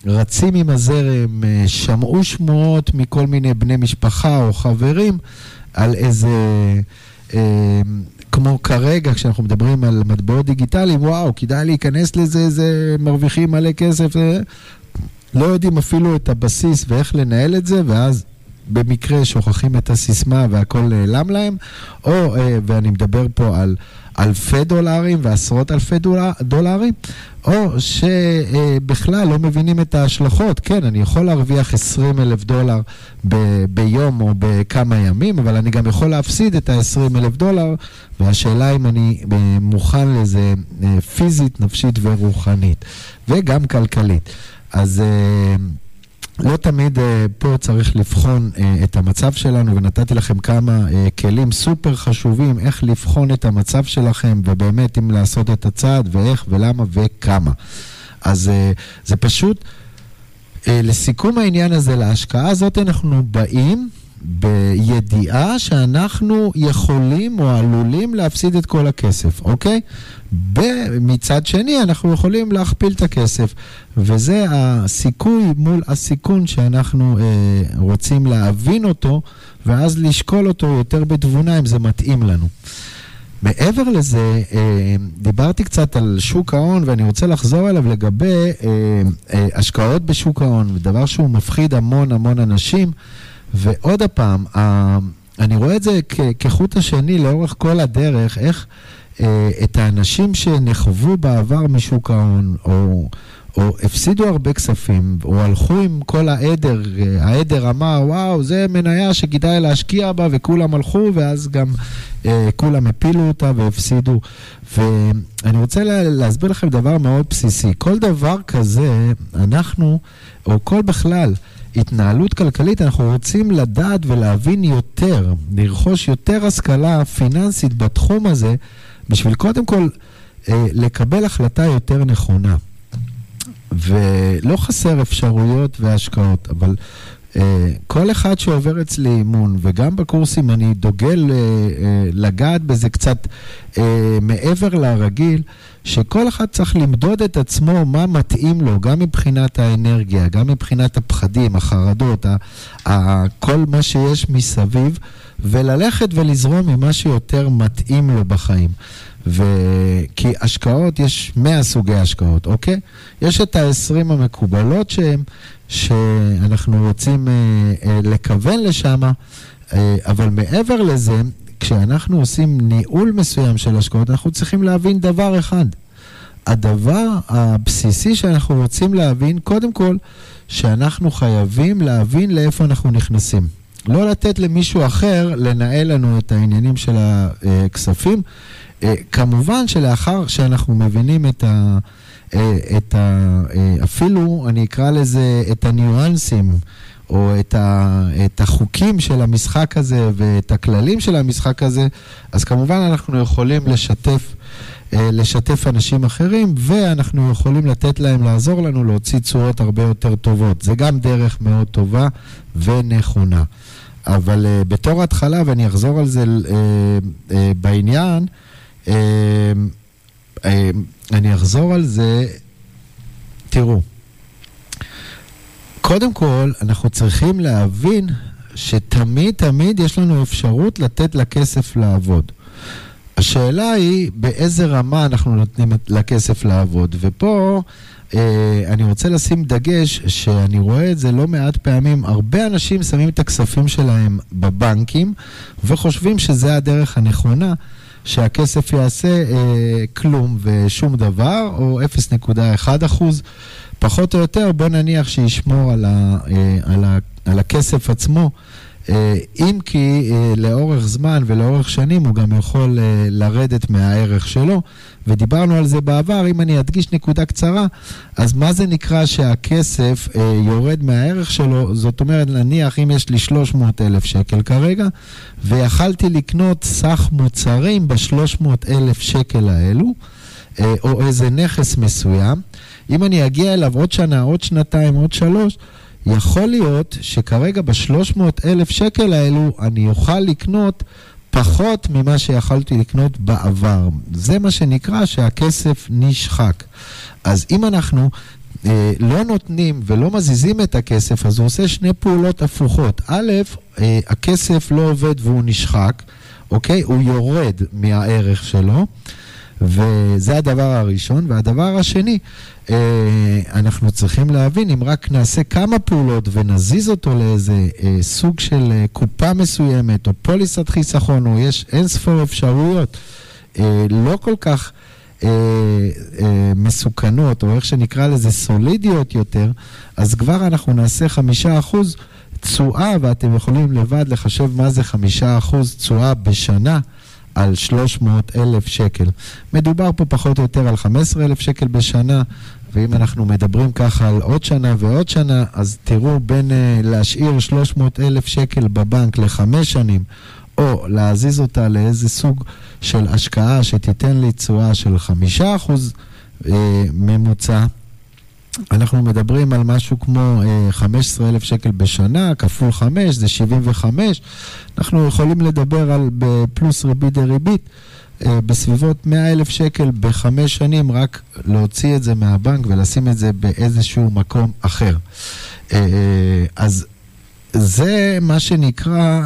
שרצים עם הזרם, שמעו שמועות מכל מיני בני משפחה או חברים על איזה... כמו כרגע, כשאנחנו מדברים על מטבעות דיגיטליים, וואו, כדאי להיכנס לזה, זה מרוויחים מלא כסף, זה... לא יודעים אפילו את הבסיס ואיך לנהל את זה, ואז במקרה שוכחים את הסיסמה והכל נעלם להם, או, ואני מדבר פה על אלפי דולרים ועשרות אלפי דולר, דולרים, או שבכלל לא מבינים את ההשלכות. כן, אני יכול להרוויח 20 אלף דולר ב- ביום או בכמה ימים, אבל אני גם יכול להפסיד את ה-20 אלף דולר, והשאלה אם אני מוכן לזה פיזית, נפשית ורוחנית, וגם כלכלית. אז... לא תמיד אה, פה צריך לבחון אה, את המצב שלנו, ונתתי לכם כמה אה, כלים סופר חשובים איך לבחון את המצב שלכם, ובאמת אם לעשות את הצעד, ואיך, ולמה, וכמה. אז אה, זה פשוט, אה, לסיכום העניין הזה, להשקעה הזאת אנחנו באים בידיעה שאנחנו יכולים או עלולים להפסיד את כל הכסף, אוקיי? מצד שני, אנחנו יכולים להכפיל את הכסף, וזה הסיכוי מול הסיכון שאנחנו אה, רוצים להבין אותו, ואז לשקול אותו יותר בתבונה אם זה מתאים לנו. מעבר לזה, אה, דיברתי קצת על שוק ההון, ואני רוצה לחזור אליו לגבי אה, אה, השקעות בשוק ההון, דבר שהוא מפחיד המון המון אנשים. ועוד פעם, ה- אני רואה את זה כחוט השני לאורך כל הדרך, איך אה, את האנשים שנחוו בעבר משוק ההון, או, או הפסידו הרבה כספים, או הלכו עם כל העדר, אה, העדר אמר, וואו, זה מניה שכדאי להשקיע בה, וכולם הלכו, ואז גם אה, כולם הפילו אותה והפסידו. ואני רוצה לה, להסביר לכם דבר מאוד בסיסי. כל דבר כזה, אנחנו, או כל בכלל, התנהלות כלכלית, אנחנו רוצים לדעת ולהבין יותר, לרכוש יותר השכלה פיננסית בתחום הזה, בשביל קודם כל אה, לקבל החלטה יותר נכונה. ולא חסר אפשרויות והשקעות, אבל אה, כל אחד שעובר אצלי אימון, וגם בקורסים אני דוגל אה, אה, לגעת בזה קצת אה, מעבר לרגיל, שכל אחד צריך למדוד את עצמו מה מתאים לו, גם מבחינת האנרגיה, גם מבחינת הפחדים, החרדות, ה- ה- כל מה שיש מסביב, וללכת ולזרום עם מה שיותר מתאים לו בחיים. ו... כי השקעות, יש 100 סוגי השקעות, אוקיי? יש את ה-20 המקובלות שהם, שאנחנו רוצים אה, אה, לכוון לשם, אה, אבל מעבר לזה, כשאנחנו עושים ניהול מסוים של השקעות, אנחנו צריכים להבין דבר אחד. הדבר הבסיסי שאנחנו רוצים להבין, קודם כל, שאנחנו חייבים להבין לאיפה אנחנו נכנסים. לא לתת למישהו אחר לנהל לנו את העניינים של הכספים. אה, כמובן שלאחר שאנחנו מבינים את ה... אה, את ה... אה, אפילו, אני אקרא לזה, את הניואנסים, או את, ה, את החוקים של המשחק הזה ואת הכללים של המשחק הזה, אז כמובן אנחנו יכולים לשתף, לשתף אנשים אחרים, ואנחנו יכולים לתת להם לעזור לנו להוציא תשואות הרבה יותר טובות. זה גם דרך מאוד טובה ונכונה. אבל בתור התחלה, ואני אחזור על זה בעניין, אני אחזור על זה, תראו, קודם כל, אנחנו צריכים להבין שתמיד תמיד יש לנו אפשרות לתת לכסף לעבוד. השאלה היא באיזה רמה אנחנו נותנים לכסף לעבוד, ופה אה, אני רוצה לשים דגש שאני רואה את זה לא מעט פעמים, הרבה אנשים שמים את הכספים שלהם בבנקים וחושבים שזה הדרך הנכונה. שהכסף יעשה אה, כלום ושום דבר, או 0.1 אחוז, פחות או יותר, בוא נניח שישמור על, ה, אה, על, ה, על הכסף עצמו. אה, אם כי אה, לאורך זמן ולאורך שנים הוא גם יכול אה, לרדת מהערך שלו, ודיברנו על זה בעבר, אם אני אדגיש נקודה קצרה, אז מה זה נקרא שהכסף יורד מהערך שלו? זאת אומרת, נניח אם יש לי 300 אלף שקל כרגע, ויכלתי לקנות סך מוצרים ב-300 אלף שקל האלו, או איזה נכס מסוים, אם אני אגיע אליו עוד שנה, עוד שנתיים, עוד שלוש, יכול להיות שכרגע ב-300 אלף שקל האלו אני אוכל לקנות פחות ממה שיכולתי לקנות בעבר. זה מה שנקרא שהכסף נשחק. אז אם אנחנו אה, לא נותנים ולא מזיזים את הכסף, אז הוא עושה שני פעולות הפוכות. א', אה, הכסף לא עובד והוא נשחק, אוקיי? הוא יורד מהערך שלו. וזה הדבר הראשון. והדבר השני, אה, אנחנו צריכים להבין, אם רק נעשה כמה פעולות ונזיז אותו לאיזה אה, סוג של אה, קופה מסוימת, או פוליסת חיסכון, או יש אין ספור אפשרויות, לא כל כך... אה, אה, מסוכנות, או איך שנקרא לזה סולידיות יותר, אז כבר אנחנו נעשה חמישה אחוז תשואה, ואתם יכולים לבד לחשב מה זה חמישה אחוז תשואה בשנה. על 300 אלף שקל. מדובר פה פחות או יותר על 15 אלף שקל בשנה, ואם אנחנו מדברים ככה על עוד שנה ועוד שנה, אז תראו, בין אה, להשאיר 300 אלף שקל בבנק לחמש שנים, או להזיז אותה לאיזה סוג של השקעה שתיתן לי תשואה של חמישה אחוז אה, ממוצע, אנחנו מדברים על משהו כמו אה, 15,000 שקל בשנה, כפול 5, זה 75. אנחנו יכולים לדבר על בפלוס ריבית דריבית, אה, בסביבות 100,000 שקל בחמש שנים, רק להוציא את זה מהבנק ולשים את זה באיזשהו מקום אחר. אה, אז זה מה שנקרא,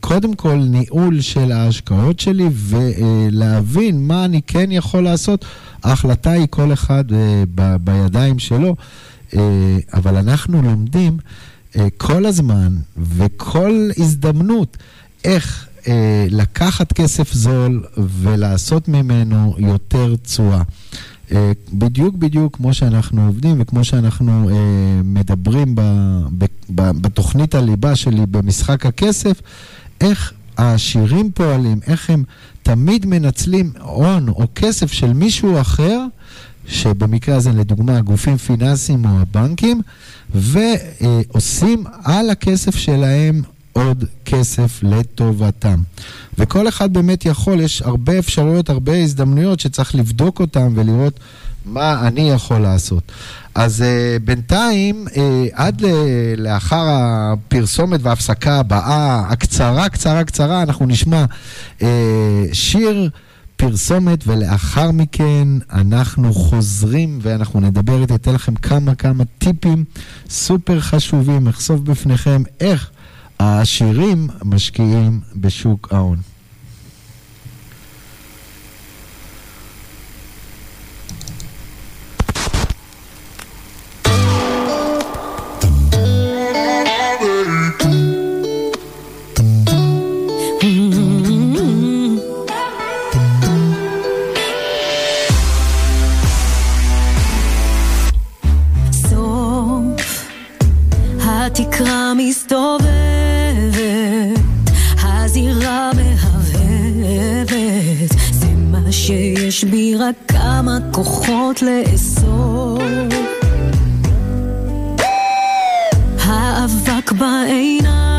קודם כל ניהול של ההשקעות שלי ולהבין מה אני כן יכול לעשות. ההחלטה היא כל אחד אה, ב- בידיים שלו, אה, אבל אנחנו לומדים אה, כל הזמן וכל הזדמנות איך אה, לקחת כסף זול ולעשות ממנו יותר תשואה. אה, בדיוק בדיוק כמו שאנחנו עובדים וכמו שאנחנו אה, מדברים ב, ב, ב, בתוכנית הליבה שלי במשחק הכסף, איך העשירים פועלים, איך הם תמיד מנצלים הון או כסף של מישהו אחר, שבמקרה הזה לדוגמה גופים פיננסיים או הבנקים, ועושים על הכסף שלהם עוד כסף לטובתם. וכל אחד באמת יכול, יש הרבה אפשרויות, הרבה הזדמנויות שצריך לבדוק אותם ולראות מה אני יכול לעשות. אז uh, בינתיים, uh, עד ל- לאחר הפרסומת וההפסקה הבאה, הקצרה, קצרה, קצרה, אנחנו נשמע uh, שיר פרסומת, ולאחר מכן אנחנו חוזרים ואנחנו נדבר, אתן לכם כמה כמה טיפים סופר חשובים, אחשוף בפניכם איך העשירים משקיעים בשוק ההון. התקרה מסתובבת, שיש בי רק כמה כוחות לאסוף. האבק בעיניים,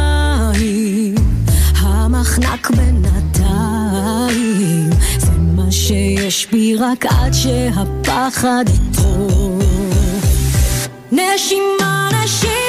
המחנק בינתיים, זה מה שיש בי רק עד שהפחד יטרוף. נשימה, נשימה,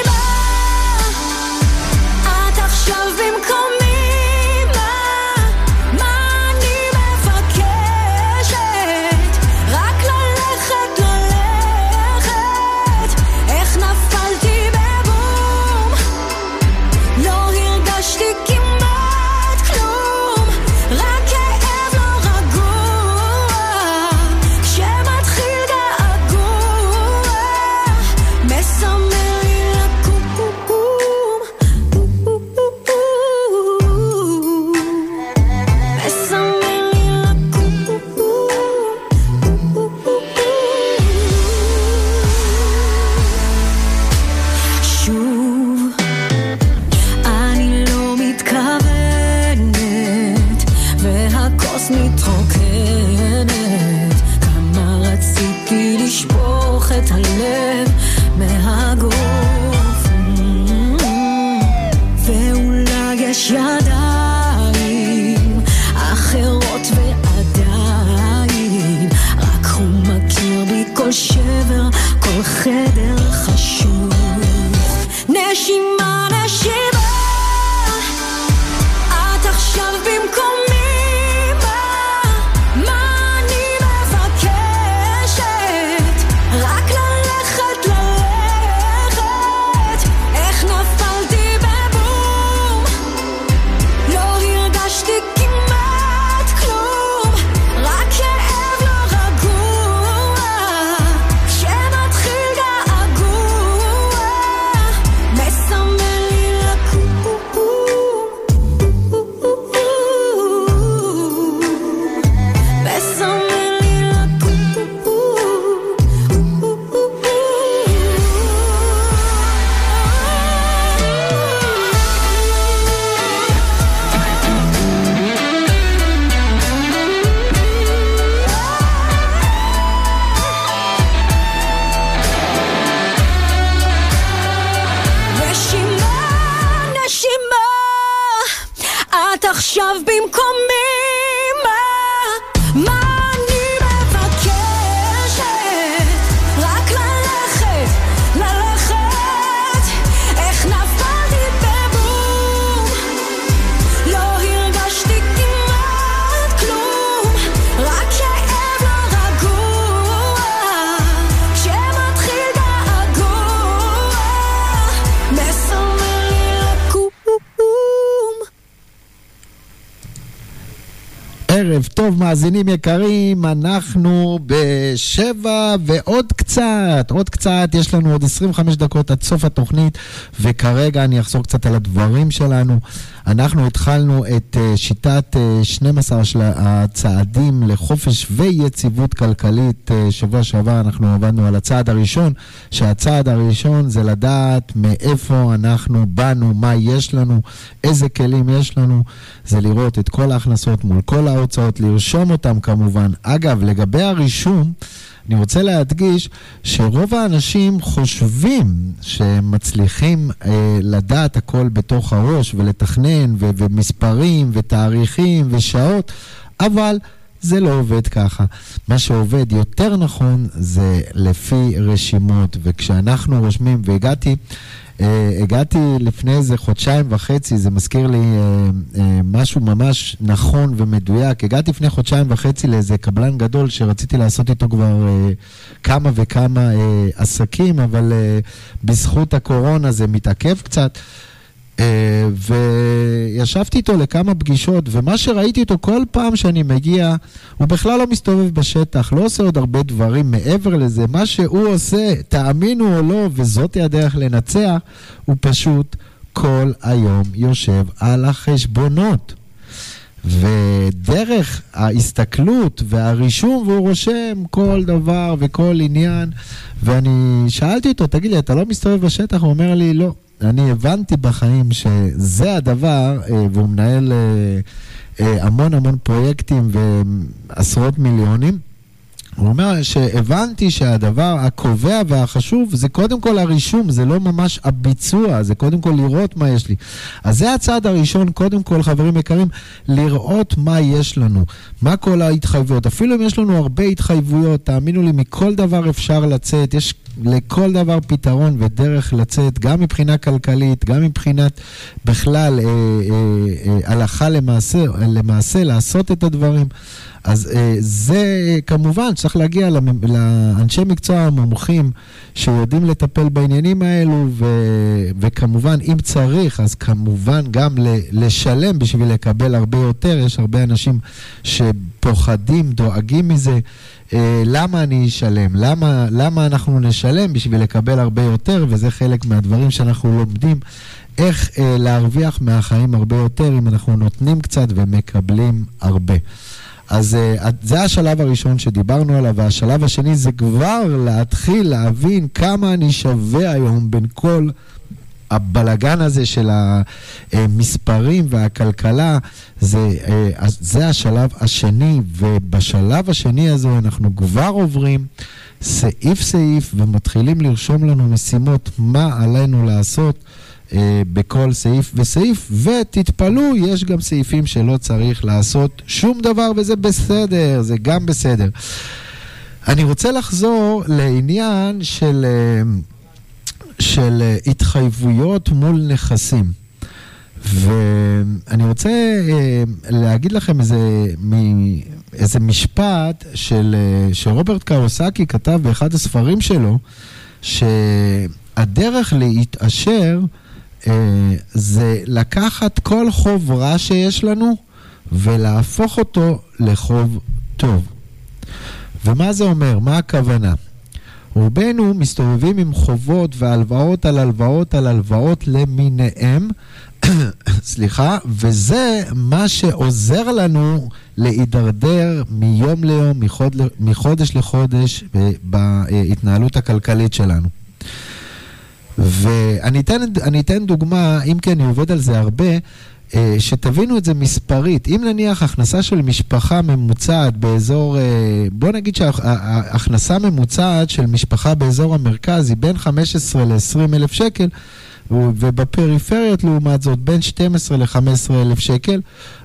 מאזינים יקרים, אנחנו בשבע ועוד קצת, עוד קצת, יש לנו עוד 25 דקות עד סוף התוכנית, וכרגע אני אחזור קצת על הדברים שלנו. אנחנו התחלנו את אה, שיטת אה, 12 של הצעדים לחופש ויציבות כלכלית. אה, שבוע שעבר אנחנו עבדנו על הצעד הראשון, שהצעד הראשון זה לדעת מאיפה אנחנו באנו, מה יש לנו, איזה כלים יש לנו, זה לראות את כל ההכנסות מול כל ההוצאות, לרשום אותם כמובן. אגב, לגבי הרישום, אני רוצה להדגיש שרוב האנשים חושבים שהם מצליחים אה, לדעת הכל בתוך הראש ולתכנן ו- ומספרים ותאריכים ושעות, אבל זה לא עובד ככה. מה שעובד יותר נכון זה לפי רשימות, וכשאנחנו רושמים, והגעתי... Uh, הגעתי לפני איזה חודשיים וחצי, זה מזכיר לי uh, uh, משהו ממש נכון ומדויק. הגעתי לפני חודשיים וחצי לאיזה קבלן גדול שרציתי לעשות איתו כבר uh, כמה וכמה uh, עסקים, אבל uh, בזכות הקורונה זה מתעכב קצת. Uh, וישבתי איתו לכמה פגישות, ומה שראיתי אותו כל פעם שאני מגיע, הוא בכלל לא מסתובב בשטח, לא עושה עוד הרבה דברים מעבר לזה. מה שהוא עושה, תאמינו או לא, וזאתי הדרך לנצח, הוא פשוט כל היום יושב על החשבונות. ודרך ההסתכלות והרישום, והוא רושם כל דבר וכל עניין, ואני שאלתי אותו, תגיד לי, אתה לא מסתובב בשטח? הוא אומר לי, לא. אני הבנתי בחיים שזה הדבר, אה, והוא מנהל אה, אה, המון המון פרויקטים ועשרות מיליונים. הוא אומר שהבנתי שהדבר הקובע והחשוב זה קודם כל הרישום, זה לא ממש הביצוע, זה קודם כל לראות מה יש לי. אז זה הצעד הראשון, קודם כל, חברים יקרים, לראות מה יש לנו, מה כל ההתחייבויות. אפילו אם יש לנו הרבה התחייבויות, תאמינו לי, מכל דבר אפשר לצאת, יש לכל דבר פתרון ודרך לצאת, גם מבחינה כלכלית, גם מבחינת בכלל אה, אה, אה, הלכה למעשה, למעשה לעשות את הדברים. אז אה, זה כמובן, צריך להגיע למ- לאנשי מקצוע המומחים שיודעים לטפל בעניינים האלו, ו, וכמובן, אם צריך, אז כמובן גם ל, לשלם בשביל לקבל הרבה יותר. יש הרבה אנשים שפוחדים, דואגים מזה. אה, למה אני אשלם? למה, למה אנחנו נשלם בשביל לקבל הרבה יותר? וזה חלק מהדברים שאנחנו לומדים. איך אה, להרוויח מהחיים הרבה יותר אם אנחנו נותנים קצת ומקבלים הרבה. אז uh, זה השלב הראשון שדיברנו עליו, והשלב השני זה כבר להתחיל להבין כמה אני שווה היום בין כל הבלגן הזה של המספרים והכלכלה, זה, אה, זה השלב השני, ובשלב השני הזה אנחנו כבר עוברים סעיף סעיף ומתחילים לרשום לנו משימות מה עלינו לעשות. אה, בכל סעיף וסעיף, ותתפלאו, יש גם סעיפים שלא צריך לעשות שום דבר וזה בסדר, זה גם בסדר. אני רוצה לחזור לעניין של, אה, של התחייבויות מול נכסים. ואני רוצה אה, להגיד לכם איזה, איזה משפט של, אה, שרוברט קאוסקי כתב באחד הספרים שלו, שהדרך להתעשר זה לקחת כל חוב רע שיש לנו ולהפוך אותו לחוב טוב. ומה זה אומר? מה הכוונה? רובנו מסתובבים עם חובות והלוואות על הלוואות על הלוואות למיניהם, סליחה, וזה מה שעוזר לנו להידרדר מיום ליום, מחוד, מחודש לחודש אה, בהתנהלות הכלכלית שלנו. ואני אתן, אתן דוגמה, אם כי אני עובד על זה הרבה, אה, שתבינו את זה מספרית. אם נניח הכנסה של משפחה ממוצעת באזור, אה, בוא נגיד שהכנסה ממוצעת של משפחה באזור המרכז היא בין 15 ל-20 אלף שקל, ובפריפריות לעומת זאת בין 12 ל-15 אלף שקל,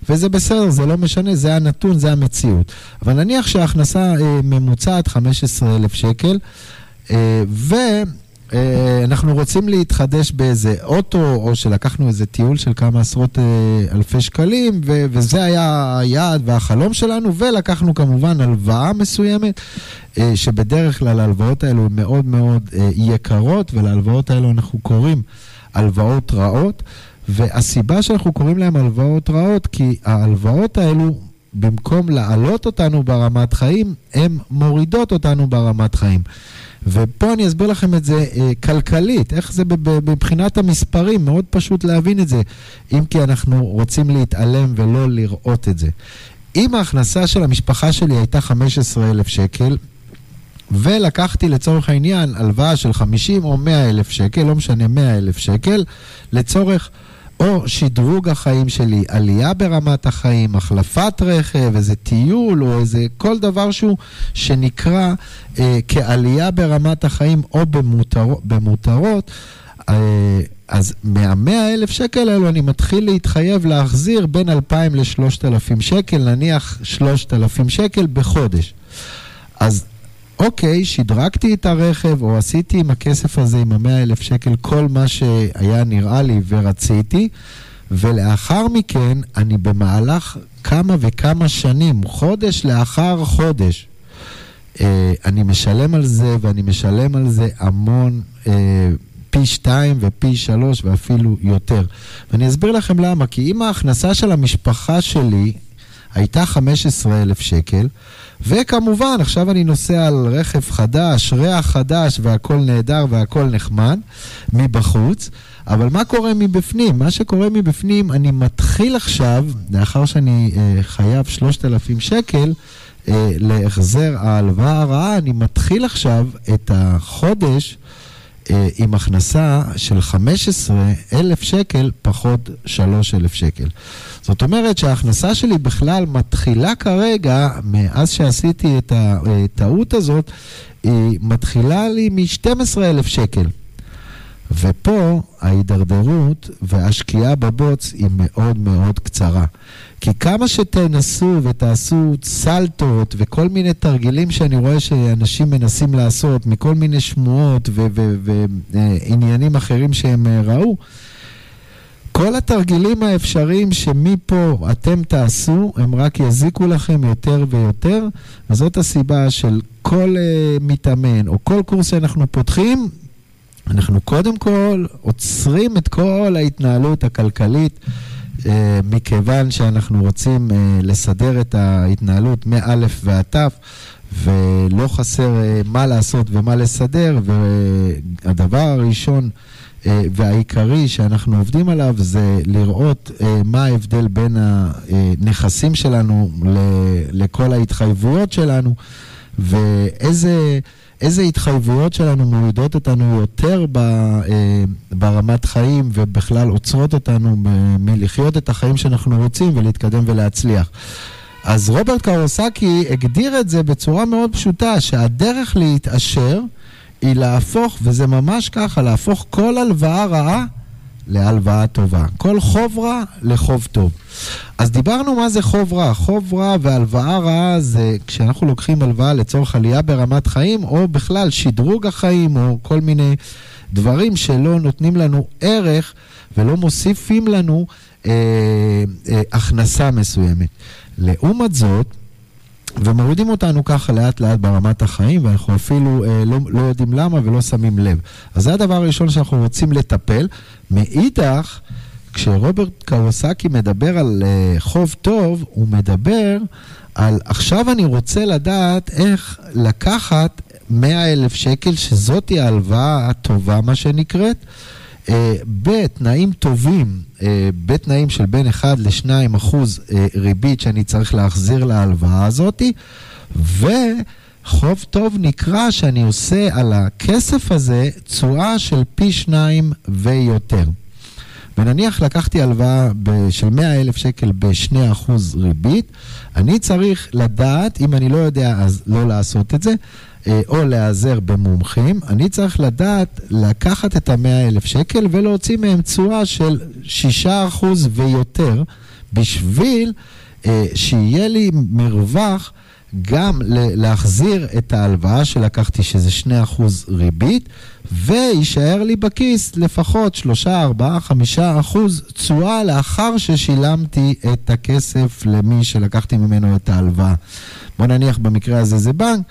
וזה בסדר, זה לא משנה, זה הנתון, זה המציאות. אבל נניח שההכנסה אה, ממוצעת 15 אלף שקל, ו... אה, אנחנו רוצים להתחדש באיזה אוטו, או שלקחנו איזה טיול של כמה עשרות אה, אלפי שקלים, ו- וזה היה היעד והחלום שלנו, ולקחנו כמובן הלוואה מסוימת, אה, שבדרך כלל ההלוואות האלו מאוד מאוד יקרות, ולהלוואות האלו אנחנו קוראים הלוואות רעות, והסיבה שאנחנו קוראים להן הלוואות רעות, כי ההלוואות האלו במקום להעלות אותנו ברמת חיים, הן מורידות אותנו ברמת חיים. ופה אני אסביר לכם את זה אה, כלכלית, איך זה מבחינת המספרים, מאוד פשוט להבין את זה, אם כי אנחנו רוצים להתעלם ולא לראות את זה. אם ההכנסה של המשפחה שלי הייתה 15,000 שקל, ולקחתי לצורך העניין הלוואה של 50 או 100 אלף שקל, לא משנה, 100 אלף שקל, לצורך או שדרוג החיים שלי, עלייה ברמת החיים, החלפת רכב, איזה טיול או איזה כל דבר שהוא שנקרא אה, כעלייה ברמת החיים או במותר, במותרות. אה, אז מהמאה אלף שקל האלו אני מתחיל להתחייב להחזיר בין 2,000 ל-3,000 שקל, נניח 3,000 שקל בחודש. אז אוקיי, שדרגתי את הרכב, או עשיתי עם הכסף הזה, עם המאה אלף שקל, כל מה שהיה נראה לי ורציתי, ולאחר מכן, אני במהלך כמה וכמה שנים, חודש לאחר חודש, אה, אני משלם על זה, ואני משלם על זה המון, אה, פי שתיים ופי שלוש ואפילו יותר. ואני אסביר לכם למה, כי אם ההכנסה של המשפחה שלי הייתה 15,000 שקל, וכמובן, עכשיו אני נוסע על רכב חדש, ריח חדש, והכל נהדר והכל נחמד מבחוץ, אבל מה קורה מבפנים? מה שקורה מבפנים, אני מתחיל עכשיו, לאחר שאני אה, חייב 3,000 שקל, אה, להחזר ההלוואה הרעה, אני מתחיל עכשיו את החודש אה, עם הכנסה של 15,000 שקל פחות 3,000 שקל. זאת אומרת שההכנסה שלי בכלל מתחילה כרגע, מאז שעשיתי את הטעות הזאת, היא מתחילה לי מ-12,000 שקל. ופה ההידרדרות והשקיעה בבוץ היא מאוד מאוד קצרה. כי כמה שתנסו ותעשו סלטות וכל מיני תרגילים שאני רואה שאנשים מנסים לעשות, מכל מיני שמועות ועניינים אחרים שהם אה, ראו, כל התרגילים האפשריים שמפה אתם תעשו, הם רק יזיקו לכם יותר ויותר, וזאת הסיבה של כל uh, מתאמן או כל קורס שאנחנו פותחים, אנחנו קודם כל עוצרים את כל ההתנהלות הכלכלית, uh, מכיוון שאנחנו רוצים uh, לסדר את ההתנהלות מאלף ועד תף. ולא חסר uh, מה לעשות ומה לסדר, והדבר הראשון והעיקרי שאנחנו עובדים עליו זה לראות אה, מה ההבדל בין הנכסים שלנו לכל ההתחייבויות שלנו ואיזה איזה התחייבויות שלנו מורידות אותנו יותר ב, אה, ברמת חיים ובכלל עוצרות אותנו מלחיות את החיים שאנחנו רוצים ולהתקדם ולהצליח. אז רוברט קרוסקי הגדיר את זה בצורה מאוד פשוטה, שהדרך להתעשר היא להפוך, וזה ממש ככה, להפוך כל הלוואה רעה להלוואה טובה. כל חוב רע לחוב טוב. אז דיברנו מה זה חוב רע. חוב רע והלוואה רעה זה כשאנחנו לוקחים הלוואה לצורך עלייה ברמת חיים, או בכלל שדרוג החיים, או כל מיני דברים שלא נותנים לנו ערך ולא מוסיפים לנו אה, אה, הכנסה מסוימת. לעומת זאת, ומורידים אותנו ככה לאט לאט ברמת החיים, ואנחנו אפילו אה, לא, לא יודעים למה ולא שמים לב. אז זה הדבר הראשון שאנחנו רוצים לטפל. מאידך, כשרוברט קווסקי מדבר על אה, חוב טוב, הוא מדבר על עכשיו אני רוצה לדעת איך לקחת 100 אלף שקל, שזאתי ההלוואה הטובה, מה שנקראת, בתנאים טובים, אה, בתנאים של בין 1 ל-2 אחוז אה, ריבית שאני צריך להחזיר להלוואה הזאתי, וחוב טוב נקרא שאני עושה על הכסף הזה תשואה של פי שניים ויותר. ונניח לקחתי הלוואה של 100 אלף שקל ב-2% ריבית, אני צריך לדעת, אם אני לא יודע אז לא לעשות את זה, אה, או להיעזר במומחים, אני צריך לדעת לקחת את ה-100 אלף שקל ולהוציא מהם תשואה של 6% ויותר, בשביל אה, שיהיה לי מרווח גם להחזיר את ההלוואה שלקחתי, שזה 2% ריבית, ויישאר לי בכיס לפחות 3, 4, 5 אחוז תשואה לאחר ששילמתי את הכסף למי שלקחתי ממנו את ההלוואה. בוא נניח במקרה הזה זה בנק,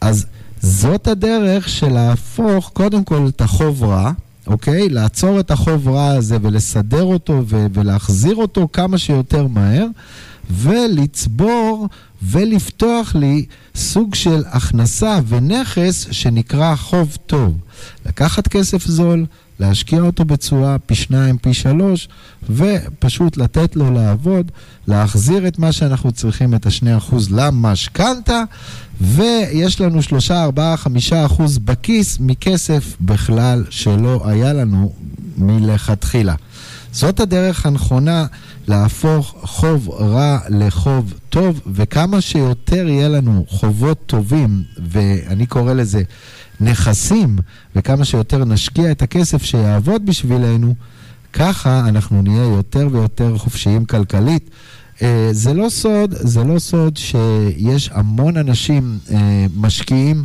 אז זאת הדרך של להפוך קודם כל את החוב רע, אוקיי? לעצור את החוב רע הזה ולסדר אותו ו- ולהחזיר אותו כמה שיותר מהר. ולצבור ולפתוח לי סוג של הכנסה ונכס שנקרא חוב טוב. לקחת כסף זול, להשקיע אותו בצורה פי שניים, פי שלוש, ופשוט לתת לו לעבוד, להחזיר את מה שאנחנו צריכים, את השני אחוז למשכנתה, ויש לנו שלושה, ארבעה, חמישה אחוז בכיס מכסף בכלל שלא היה לנו מלכתחילה. זאת הדרך הנכונה להפוך חוב רע לחוב טוב, וכמה שיותר יהיה לנו חובות טובים, ואני קורא לזה נכסים, וכמה שיותר נשקיע את הכסף שיעבוד בשבילנו, ככה אנחנו נהיה יותר ויותר חופשיים כלכלית. אה, זה לא סוד, זה לא סוד שיש המון אנשים אה, משקיעים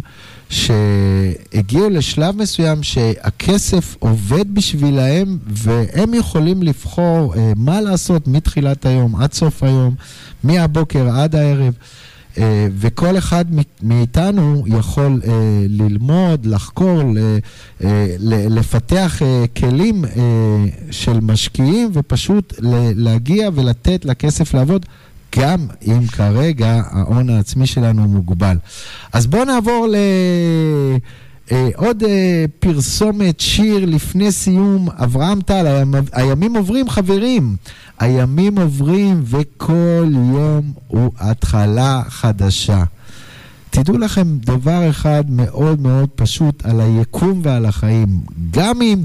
שהגיעו לשלב מסוים שהכסף עובד בשבילהם והם יכולים לבחור אה, מה לעשות מתחילת היום עד סוף היום, מהבוקר עד הערב. וכל אחד מאיתנו יכול אה, ללמוד, לחקור, לפתח כלים של משקיעים ופשוט להגיע ולתת לכסף לעבוד. גם אם כרגע ההון העצמי שלנו מוגבל. אז בואו נעבור ל... אה, עוד אה, פרסומת, שיר לפני סיום, אברהם טל, הימים עוברים חברים, הימים עוברים וכל יום הוא התחלה חדשה. תדעו לכם דבר אחד מאוד מאוד פשוט על היקום ועל החיים. גם אם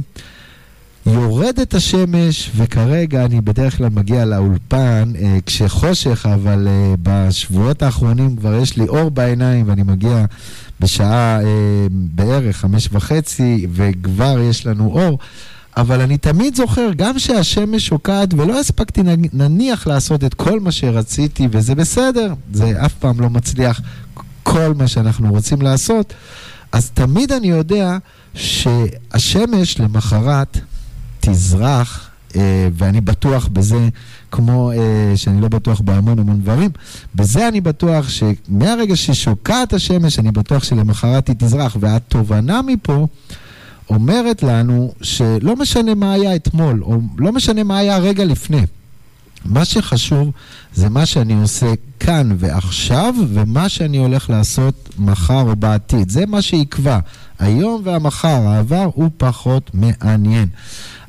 יורדת השמש, וכרגע אני בדרך כלל מגיע לאולפן אה, כשחושך, אבל אה, בשבועות האחרונים כבר יש לי אור בעיניים ואני מגיע בשעה אה, בערך חמש וחצי וכבר יש לנו אור. אבל אני תמיד זוכר, גם שהשמש שוקעת ולא הספקתי נניח לעשות את כל מה שרציתי, וזה בסדר, זה אף פעם לא מצליח כל מה שאנחנו רוצים לעשות, אז תמיד אני יודע שהשמש למחרת תזרח, ואני בטוח בזה, כמו אה, שאני לא בטוח בהמון המון דברים, בזה אני בטוח שמהרגע ששוקעת השמש, אני בטוח שלמחרת היא תזרח. והתובנה מפה אומרת לנו שלא משנה מה היה אתמול, או לא משנה מה היה רגע לפני. מה שחשוב זה מה שאני עושה כאן ועכשיו, ומה שאני הולך לעשות מחר או בעתיד. זה מה שיקבע. היום והמחר, העבר הוא פחות מעניין.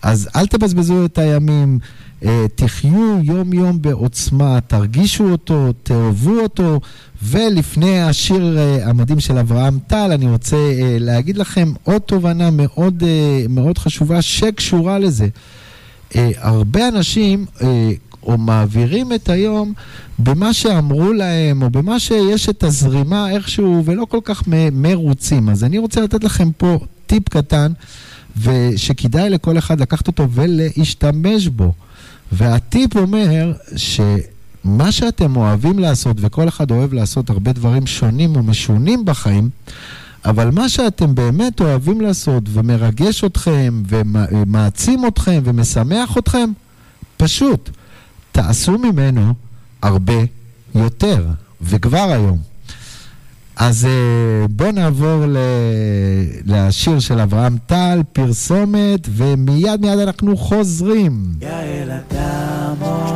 אז אל תבזבזו את הימים, אה, תחיו יום-יום בעוצמה, תרגישו אותו, תאהבו אותו, ולפני השיר אה, המדהים של אברהם טל, אני רוצה אה, להגיד לכם עוד תובנה מאוד, מאוד חשובה שקשורה לזה. הרבה אנשים או מעבירים את היום במה שאמרו להם, או במה שיש את הזרימה איכשהו, ולא כל כך מרוצים. אז אני רוצה לתת לכם פה טיפ קטן. ושכדאי לכל אחד לקחת אותו ולהשתמש בו. והטיפ אומר שמה שאתם אוהבים לעשות, וכל אחד אוהב לעשות הרבה דברים שונים ומשונים בחיים, אבל מה שאתם באמת אוהבים לעשות ומרגש אתכם ומעצים אתכם ומשמח אתכם, פשוט תעשו ממנו הרבה יותר, וכבר היום. אז אה, בואו נעבור ל... לשיר של אברהם טל, פרסומת, ומיד מיד אנחנו חוזרים. יעל אדמו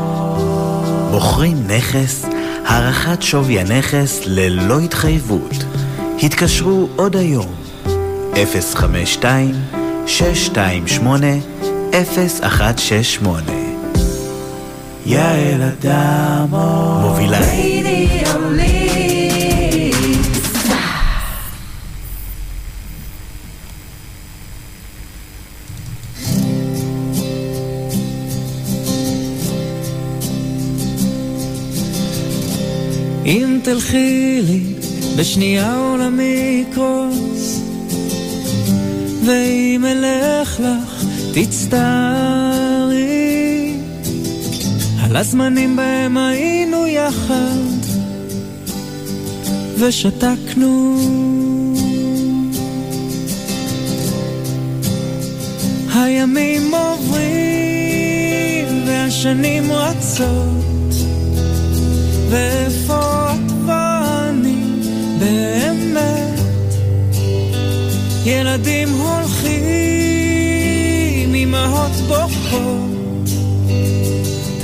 מוכרים נכס, הערכת שווי הנכס ללא התחייבות. התקשרו עוד היום, 052 628 0168 יעל אדמו מובילה. אם תלכי לי בשנייה עולמי יקרוס ואם אלך לך תצטערי על הזמנים בהם היינו יחד ושתקנו הימים עוברים והשנים רצות ואיפה את ואני באמת? ילדים הולכים, אמהות בוכות,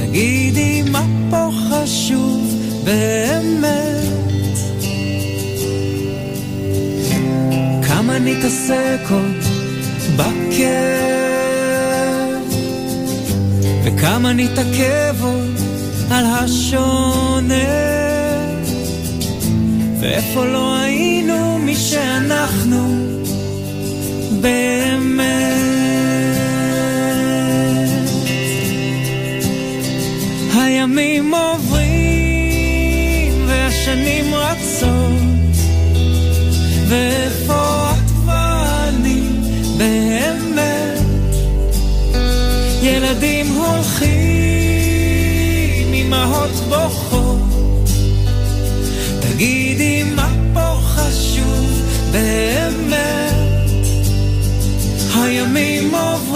תגידי מה פה חשוב באמת. כמה נתעסק עוד בכאב, וכמה נתעכב עוד על השונה. ואיפה לא היינו מי שאנחנו באמת. הימים עוברים והשנים רצות. ואיפה את ואני באמת? ילדים הולכים, אמהות בוכות. תגידי מה פה חשוב באמת? הימים עוברים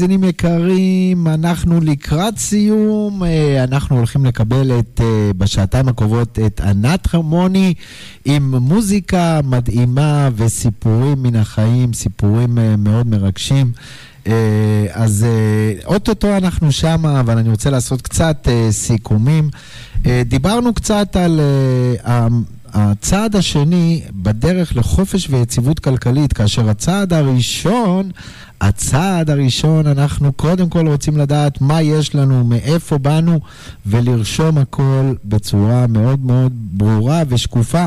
מאזינים יקרים, אנחנו לקראת סיום, אה, אנחנו הולכים לקבל את, אה, בשעתיים הקרובות את ענת חרמוני עם מוזיקה מדהימה וסיפורים מן החיים, סיפורים אה, מאוד מרגשים. אז אוטוטו אנחנו שמה, אבל אני רוצה לעשות קצת סיכומים. דיברנו קצת על הצעד השני בדרך לחופש ויציבות כלכלית, כאשר הצעד הראשון, הצעד הראשון, אנחנו קודם כל רוצים לדעת מה יש לנו, מאיפה באנו, ולרשום הכל בצורה מאוד מאוד ברורה ושקופה.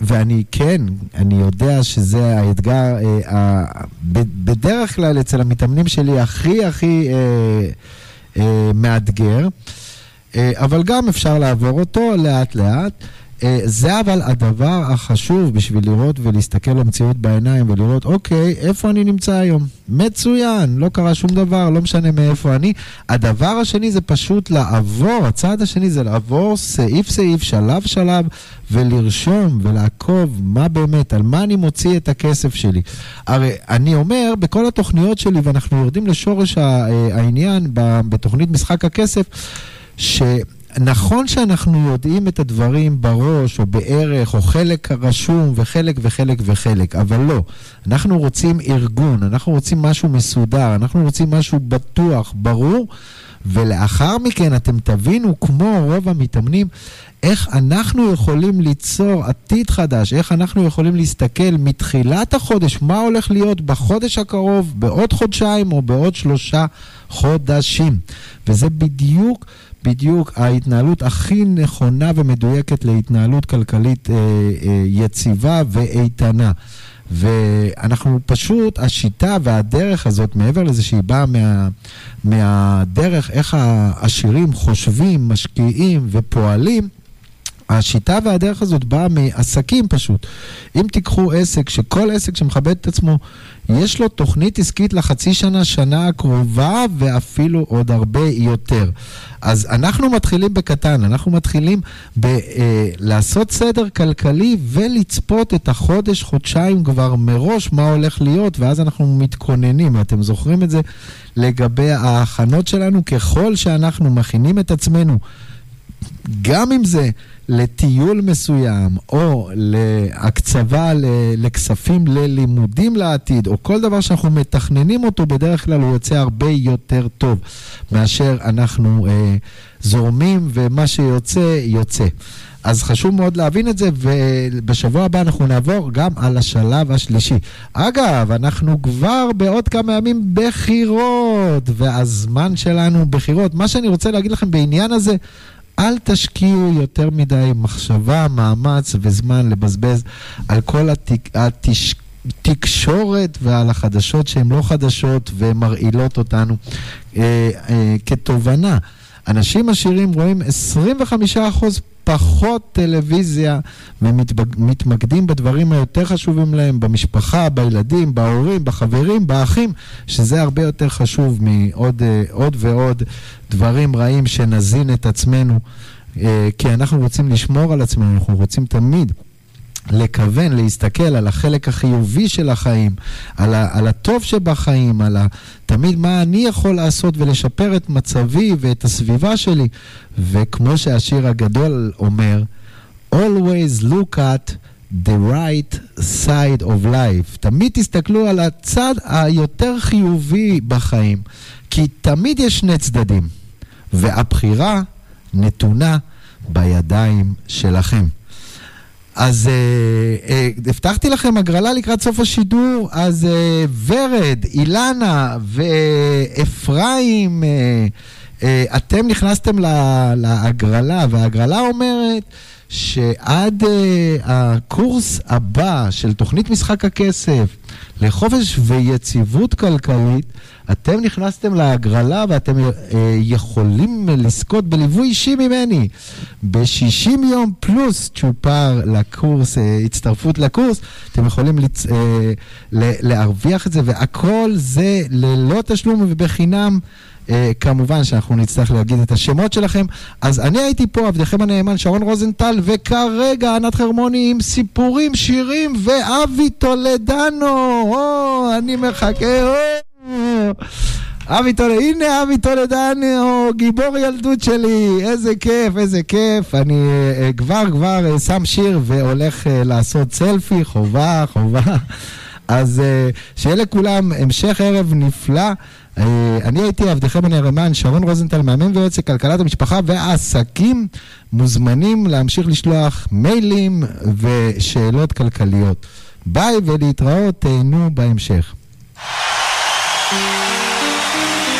ואני כן, אני יודע שזה האתגר, אה, בדרך כלל אצל המתאמנים שלי הכי הכי אה, אה, מאתגר. אבל גם אפשר לעבור אותו לאט לאט. אה, זה אבל הדבר החשוב בשביל לראות ולהסתכל למציאות בעיניים ולראות, אוקיי, איפה אני נמצא היום? מצוין, לא קרה שום דבר, לא משנה מאיפה אני. הדבר השני זה פשוט לעבור, הצעד השני זה לעבור סעיף סעיף, שלב שלב, ולרשום ולעקוב מה באמת, על מה אני מוציא את הכסף שלי. הרי אני אומר, בכל התוכניות שלי, ואנחנו יורדים לשורש אה, העניין בתוכנית משחק הכסף, שנכון שאנחנו יודעים את הדברים בראש, או בערך, או חלק רשום, וחלק וחלק וחלק, אבל לא. אנחנו רוצים ארגון, אנחנו רוצים משהו מסודר, אנחנו רוצים משהו בטוח, ברור, ולאחר מכן אתם תבינו, כמו רוב המתאמנים, איך אנחנו יכולים ליצור עתיד חדש, איך אנחנו יכולים להסתכל מתחילת החודש, מה הולך להיות בחודש הקרוב, בעוד חודשיים או בעוד שלושה חודשים. וזה בדיוק, בדיוק ההתנהלות הכי נכונה ומדויקת להתנהלות כלכלית אה, אה, יציבה ואיתנה. ואנחנו פשוט, השיטה והדרך הזאת, מעבר לזה שהיא באה מה, מהדרך איך העשירים חושבים, משקיעים ופועלים, השיטה והדרך הזאת באה מעסקים פשוט. אם תיקחו עסק, שכל עסק שמכבד את עצמו, יש לו תוכנית עסקית לחצי שנה, שנה הקרובה, ואפילו עוד הרבה יותר. אז אנחנו מתחילים בקטן, אנחנו מתחילים ב, אה, לעשות סדר כלכלי ולצפות את החודש, חודשיים כבר מראש מה הולך להיות, ואז אנחנו מתכוננים. אתם זוכרים את זה לגבי ההכנות שלנו? ככל שאנחנו מכינים את עצמנו גם אם זה לטיול מסוים, או להקצבה לכספים ללימודים לעתיד, או כל דבר שאנחנו מתכננים אותו, בדרך כלל הוא יוצא הרבה יותר טוב מאשר אנחנו אה, זורמים, ומה שיוצא, יוצא. אז חשוב מאוד להבין את זה, ובשבוע הבא אנחנו נעבור גם על השלב השלישי. אגב, אנחנו כבר בעוד כמה ימים בחירות, והזמן שלנו בחירות. מה שאני רוצה להגיד לכם בעניין הזה, אל תשקיעו יותר מדי מחשבה, מאמץ וזמן לבזבז על כל התק... התש... תקשורת ועל החדשות שהן לא חדשות ומרעילות אותנו אה, אה, כתובנה. אנשים עשירים רואים 25% פחות טלוויזיה ומתמקדים בדברים היותר חשובים להם, במשפחה, בילדים, בהורים, בחברים, באחים, שזה הרבה יותר חשוב מעוד אה, עוד ועוד דברים רעים שנזין את עצמנו, אה, כי אנחנו רוצים לשמור על עצמנו, אנחנו רוצים תמיד. לכוון, להסתכל על החלק החיובי של החיים, על, ה, על הטוב שבחיים, על ה, תמיד מה אני יכול לעשות ולשפר את מצבי ואת הסביבה שלי. וכמו שהשיר הגדול אומר, always look at the right side of life. תמיד תסתכלו על הצד היותר חיובי בחיים, כי תמיד יש שני צדדים, והבחירה נתונה בידיים שלכם. אז אה, אה, הבטחתי לכם הגרלה לקראת סוף השידור, אז אה, ורד, אילנה ואפרים, אה, אה, אתם נכנסתם לה, להגרלה, וההגרלה אומרת שעד אה, הקורס הבא של תוכנית משחק הכסף לחופש ויציבות כלכלית, אתם נכנסתם להגרלה ואתם אה, יכולים לזכות בליווי אישי ממני. ב-60 יום פלוס צ'ופר לקורס, אה, הצטרפות לקורס, אתם יכולים לצ... אה, ל- להרוויח את זה, והכל זה ללא תשלום ובחינם. Uh, כמובן שאנחנו נצטרך להגיד את השמות שלכם. אז אני הייתי פה, עבדכם הנאמן, שרון רוזנטל, וכרגע ענת חרמוני עם סיפורים, שירים, ואבי טולדנו. או, אני מחכה. או. אבי טולדנו, הנה אבי טולדנו, גיבור ילדות שלי, איזה כיף, איזה כיף. אני uh, כבר כבר uh, שם שיר והולך uh, לעשות סלפי, חובה, חובה. אז uh, שיהיה לכולם המשך ערב נפלא. Uh, אני הייתי עבדכם הנאמן, שרון רוזנטל, מאמן ויועץ לכלכלת המשפחה והעסקים, מוזמנים להמשיך לשלוח מיילים ושאלות כלכליות. ביי ולהתראות, תהנו בהמשך.